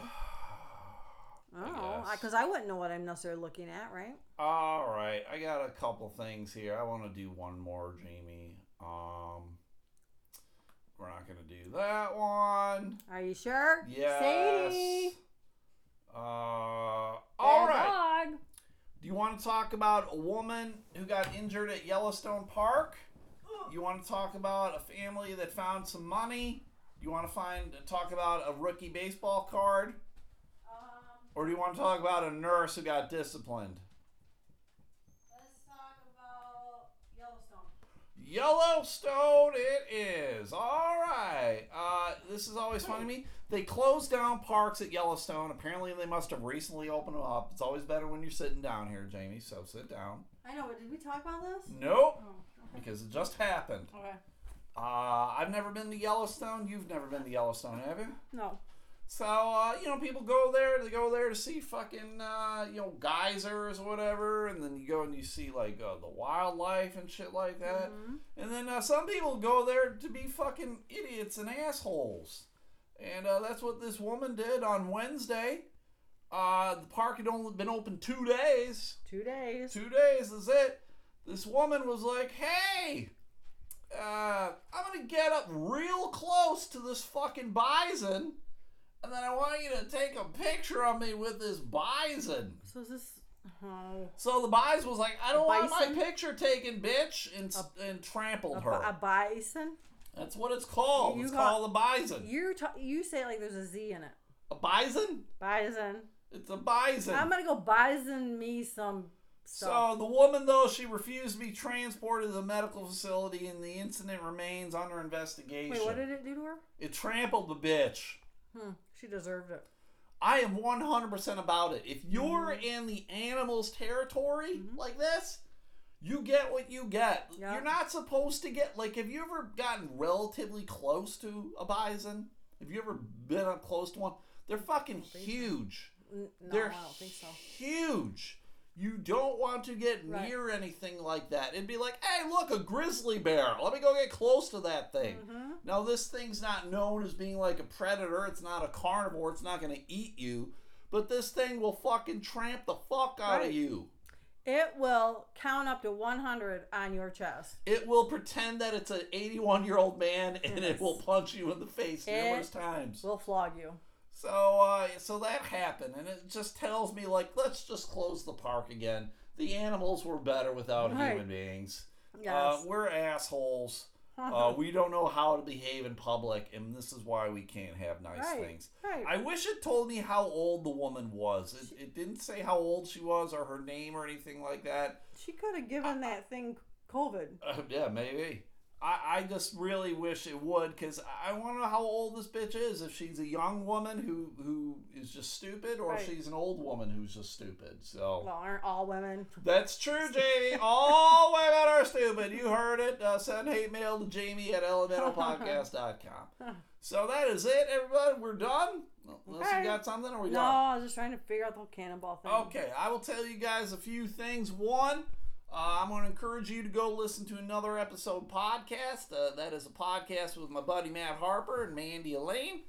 I don't know guess. because I, wouldn't know what I'm necessarily looking at, right? All right, I got a couple things here. I want to do one more, Jamie. Um, we're not gonna do that one. Are you sure? Yes. Sadie. Uh, all Bad right. dog. Do you want to talk about a woman who got injured at Yellowstone Park? You want to talk about a family that found some money? Do you want to find talk about a rookie baseball card? Um, Or do you want to talk about a nurse who got disciplined? let's talk about Yellowstone. Yellowstone it is. All right. Uh, this is always funny to me. They closed down parks at Yellowstone. Apparently, they must have recently opened them up. It's always better when you're sitting down here, Jamie. So sit down. I know, but did we talk about this? Nope, Oh, okay. because it just happened. Okay. Uh, I've never been to Yellowstone. You've never been to Yellowstone, have you? No. So, uh, you know, people go there. They go there to see fucking, uh, you know, geysers or whatever, and then you go and you see like uh, the wildlife and shit like that. Mhm. And then uh, some people go there to be fucking idiots and assholes. And uh, that's what this woman did on Wednesday. Uh, the park had only been open two days. Two days. Two days is it. This woman was like, hey, uh, I'm going to get up real close to this fucking bison. And then I want you to take a picture of me with this bison. So is this Oh, So the bison was like, I don't want my picture taken, bitch, and and trampled a, her. a bison. That's what it's called. You it's called a bison. You ta- you say it like there's a Z in it. A bison? Bison. It's a bison. I'm gonna go bison me some stuff. So the woman, though, she refused to be transported to the medical facility, and the incident remains under investigation. Wait, what did it do to her? it trampled the bitch. Hmm, she deserved it. I am 100% about it. If you're Mm-hmm. in the animals territory like this, you get what you get. Yeah. You're not supposed to get, like, have you ever gotten relatively close to a bison? Have you ever been up close to one? They're fucking huge. No, They're I don't think so. huge. You don't want to get Right. near anything like that. It'd be like, hey, look, a grizzly bear. Let me go get close to that thing. Mm-hmm. Now, this thing's not known as being like a predator. It's not a carnivore. It's not going to eat you. But this thing will fucking tramp the fuck out Right. of you. It will count up to 100 on your chest. It will pretend that it's an 81 year old man and it will punch you in the face It numerous times. It will flog you. So, uh, so that happened, and it just tells me like, let's just close the park again. The animals were better without Right. human beings. Uh, we're assholes. Uh, <laughs> we don't know how to behave in public, and this is why we can't have nice Right. things. right. I wish it told me how old the woman was. It, it didn't say how old she was or her name or anything like that. she could have given that thing COVID. Uh, <laughs> yeah, maybe. I, I just really wish it would because I want to know how old this bitch is. If she's a young woman who, who is just stupid or if she's an old woman who's just stupid. So. Well, aren't all women? That's true, Jamie. <laughs> All women are stupid. You heard it. Uh, send hate mail to Jamie at elementalpodcast.com. <laughs> So that is it, everybody. We're done. Unless you got something, or we No, done? I was just trying to figure out the whole cannonball thing. Okay, I will tell you guys a few things. One, uh, I'm going to encourage you to go listen to another episode podcast. Uh, that is a podcast with my buddy Matt Harper and Mandy Elaine.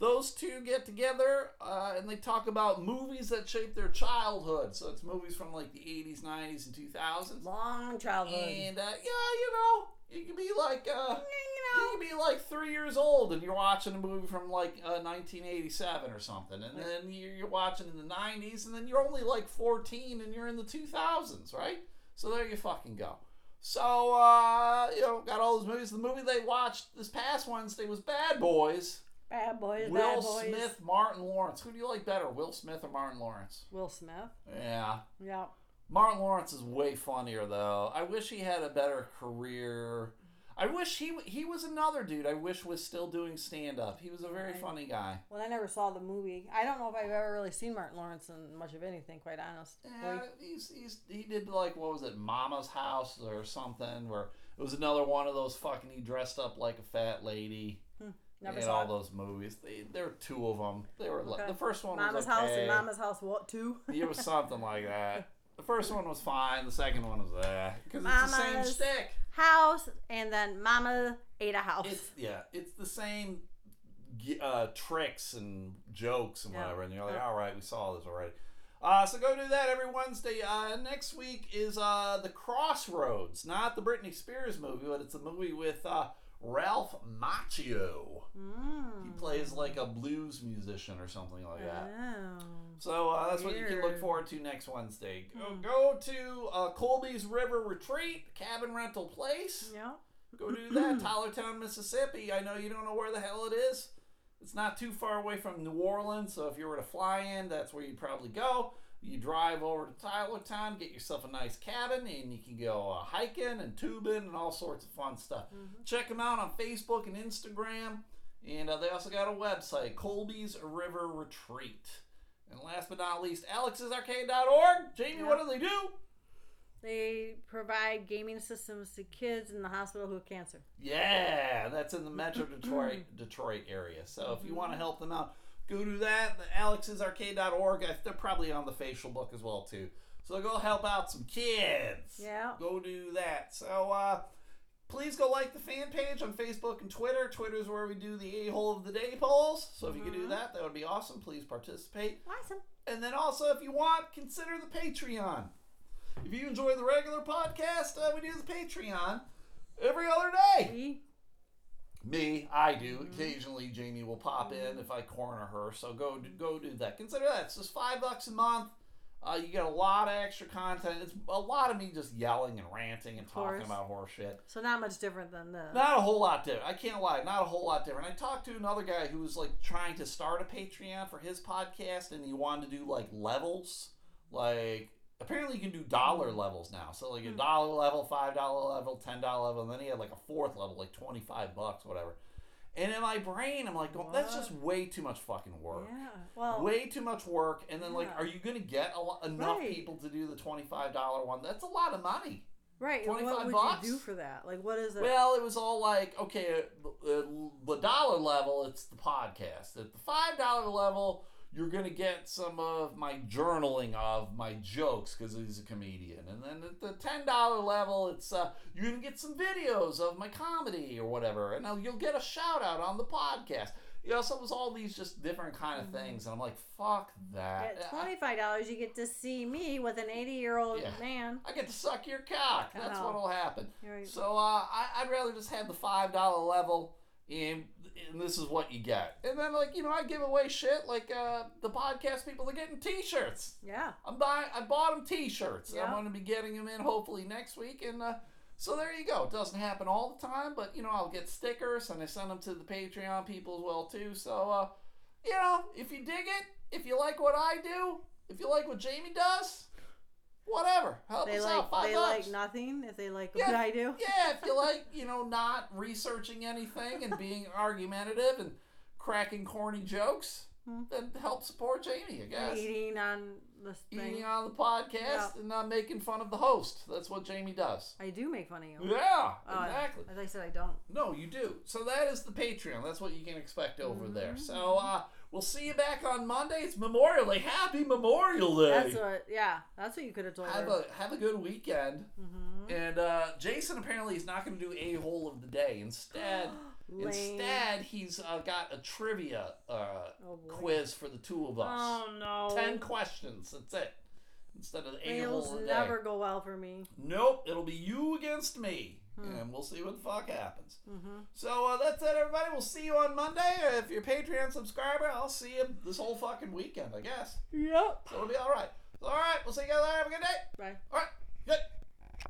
Those two get together uh, and they talk about movies that shaped their childhood. So it's movies from like the 80s, 90s, and 2000s. Long childhood. And uh, yeah, you know, you can be like, uh, <laughs> you you can be like three years old and you're watching a movie from like uh, 1987 or something, and then you're, you're watching in the 90s, and then you're only like 14 and you're in the 2000s, right? So there you fucking go. So uh, you know, got all those movies. The movie they watched this past Wednesday was Bad Boys. Bad boys, Will bad boys. Smith, Martin Lawrence. Who do you like better, Will Smith or Martin Lawrence? Will Smith. Yeah. Yeah. Martin Lawrence is way funnier though. I wish he had a better career. I wish he he was another dude. I wish was still doing stand up. He was a very Right. funny guy. Well, I never saw the movie. I don't know if I've ever really seen Martin Lawrence in much of anything, quite honest. Yeah, he's, he's he did like what was it, Mama's House or something, where it was another one of those fucking he dressed up like a fat lady. Hmm, never in saw all it. those movies. They, there were two of them. They were like Okay. the first one Mama's was House okay. and Mama's House what two? It was something like that. The first one was fine. The second one was eh, that because it's the same stick. House and then Mama ate a house. It's yeah, it's the same uh, tricks and jokes and Yeah. whatever, and you're like, all right, we saw this already. Uh, so go do that every Wednesday. Uh, next week is uh, the Crossroads, not the Britney Spears movie, but it's a movie with uh, Ralph Macchio. Mm. He plays like a blues musician or something like that. Oh. So uh, that's what you can look forward to next Wednesday. Go, Hmm. go to uh, Colby's River Retreat, cabin rental place. Yeah. Go do that. <clears throat> Tylertown, Mississippi. I know you don't know where the hell it is. It's not too far away from New Orleans, so if you were to fly in, that's where you'd probably go. You drive over to Tylertown, get yourself a nice cabin, and you can go uh, hiking and tubing and all sorts of fun stuff. Check them out on Facebook and Instagram. And uh, they also got a website, Colby's River Retreat. And last but not least, alexsarcade.org. Jamie, what do they do? They provide gaming systems to kids in the hospital who have cancer. Yeah, that's in the Metro <clears throat> Detroit Detroit area. So if you want to help them out, go do that. The alexsarcade.org. I- They're probably on the facial book as well too. So go help out some kids. Yeah. Go do that. So uh, please go like the fan page on Facebook and Twitter. Twitter is where we do the a hole of the day polls. So if you could do that, that would be awesome. Please participate. Awesome. And then also, if you want, consider the Patreon. If you enjoy the regular podcast, uh, we do the Patreon every other day. Me, I do. Occasionally, Jamie will pop in if I corner her. So go do, go do that. Consider that. It's just five bucks a month. Uh, you get a lot of extra content. It's a lot of me just yelling and ranting and talking about horse shit. So not much different than the. Not a whole lot different. I can't lie, not a whole lot different. I talked to another guy who was like trying to start a Patreon for his podcast, and he wanted to do like levels. Like apparently you can do dollar levels now. So like a Hmm. dollar level, five dollar level, ten dollar level, and then he had like a fourth level, like twenty five bucks, whatever. And in my brain, I'm like, well, that's just way too much fucking work. Yeah. Well. Way too much work, and then like, are you gonna get a lot, enough Right. people to do the twenty five dollar one? That's a lot of money. right. and What 25 would bucks? you do for that? Like, what is it? Well, it was all like, okay, uh, uh, the dollar level, it's the podcast. At the five dollar level, you're gonna get some of my journaling of my jokes because he's a comedian, and then at the ten dollar level, it's uh, you're gonna get some videos of my comedy or whatever, and now you'll get a shout out on the podcast. You know, so it was all these just different kind of things, and I'm like, fuck that. At twenty five dollars, you get to see me with an eighty year old Yeah. man. I get to suck your cock. That's what'll happen. So uh, I, I'd rather just have the five dollar level, and, and this is what you get. And then like you know I give away shit like uh, the podcast people are getting T-shirts. Yeah. I'm buying. I bought them T-shirts. Yeah. I'm going to be getting them in hopefully next week, and uh, so there you go. It doesn't happen all the time, but you know I'll get stickers and I send them to the Patreon people as well too. So uh, you know if you dig it, if you like what I do, if you like what Jamie does, whatever, help They us like out. Five they bucks. like nothing if they like Yeah. what I do. Yeah, if you <laughs> like, you know, not researching anything and being <laughs> argumentative and cracking corny jokes, Hmm. then help support Jamie, I guess. Eating on this thing. Eating on the podcast Yeah. and not making fun of the host. That's what Jamie does. I do make fun of you. Yeah, Oh, exactly. As I said, I don't. No, you do. So that is the Patreon. That's what you can expect over there. Mm-hmm. So uh, we'll see you back on Monday. It's Memorial Day. Happy Memorial Day. That's what. Yeah, that's what you could have told have her. a have a good weekend. mm-hmm. And uh, Jason apparently is not going to do a hole of the day. Instead, <gasps> instead he's uh, got a trivia uh, Oh, quiz for the two of us. Oh no. Ten questions. That's it. Instead of a hole of the never go well for me. Nope. It'll be you against me, Hmm. and we'll see what the fuck happens. Mm-hmm. So uh, that's it, everybody. We'll see you on Monday. If you're a Patreon subscriber, I'll see you this whole fucking weekend, I guess. Yep. So it'll be all right. All right. We'll see you guys later. Have a good day. Bye. All right. Good.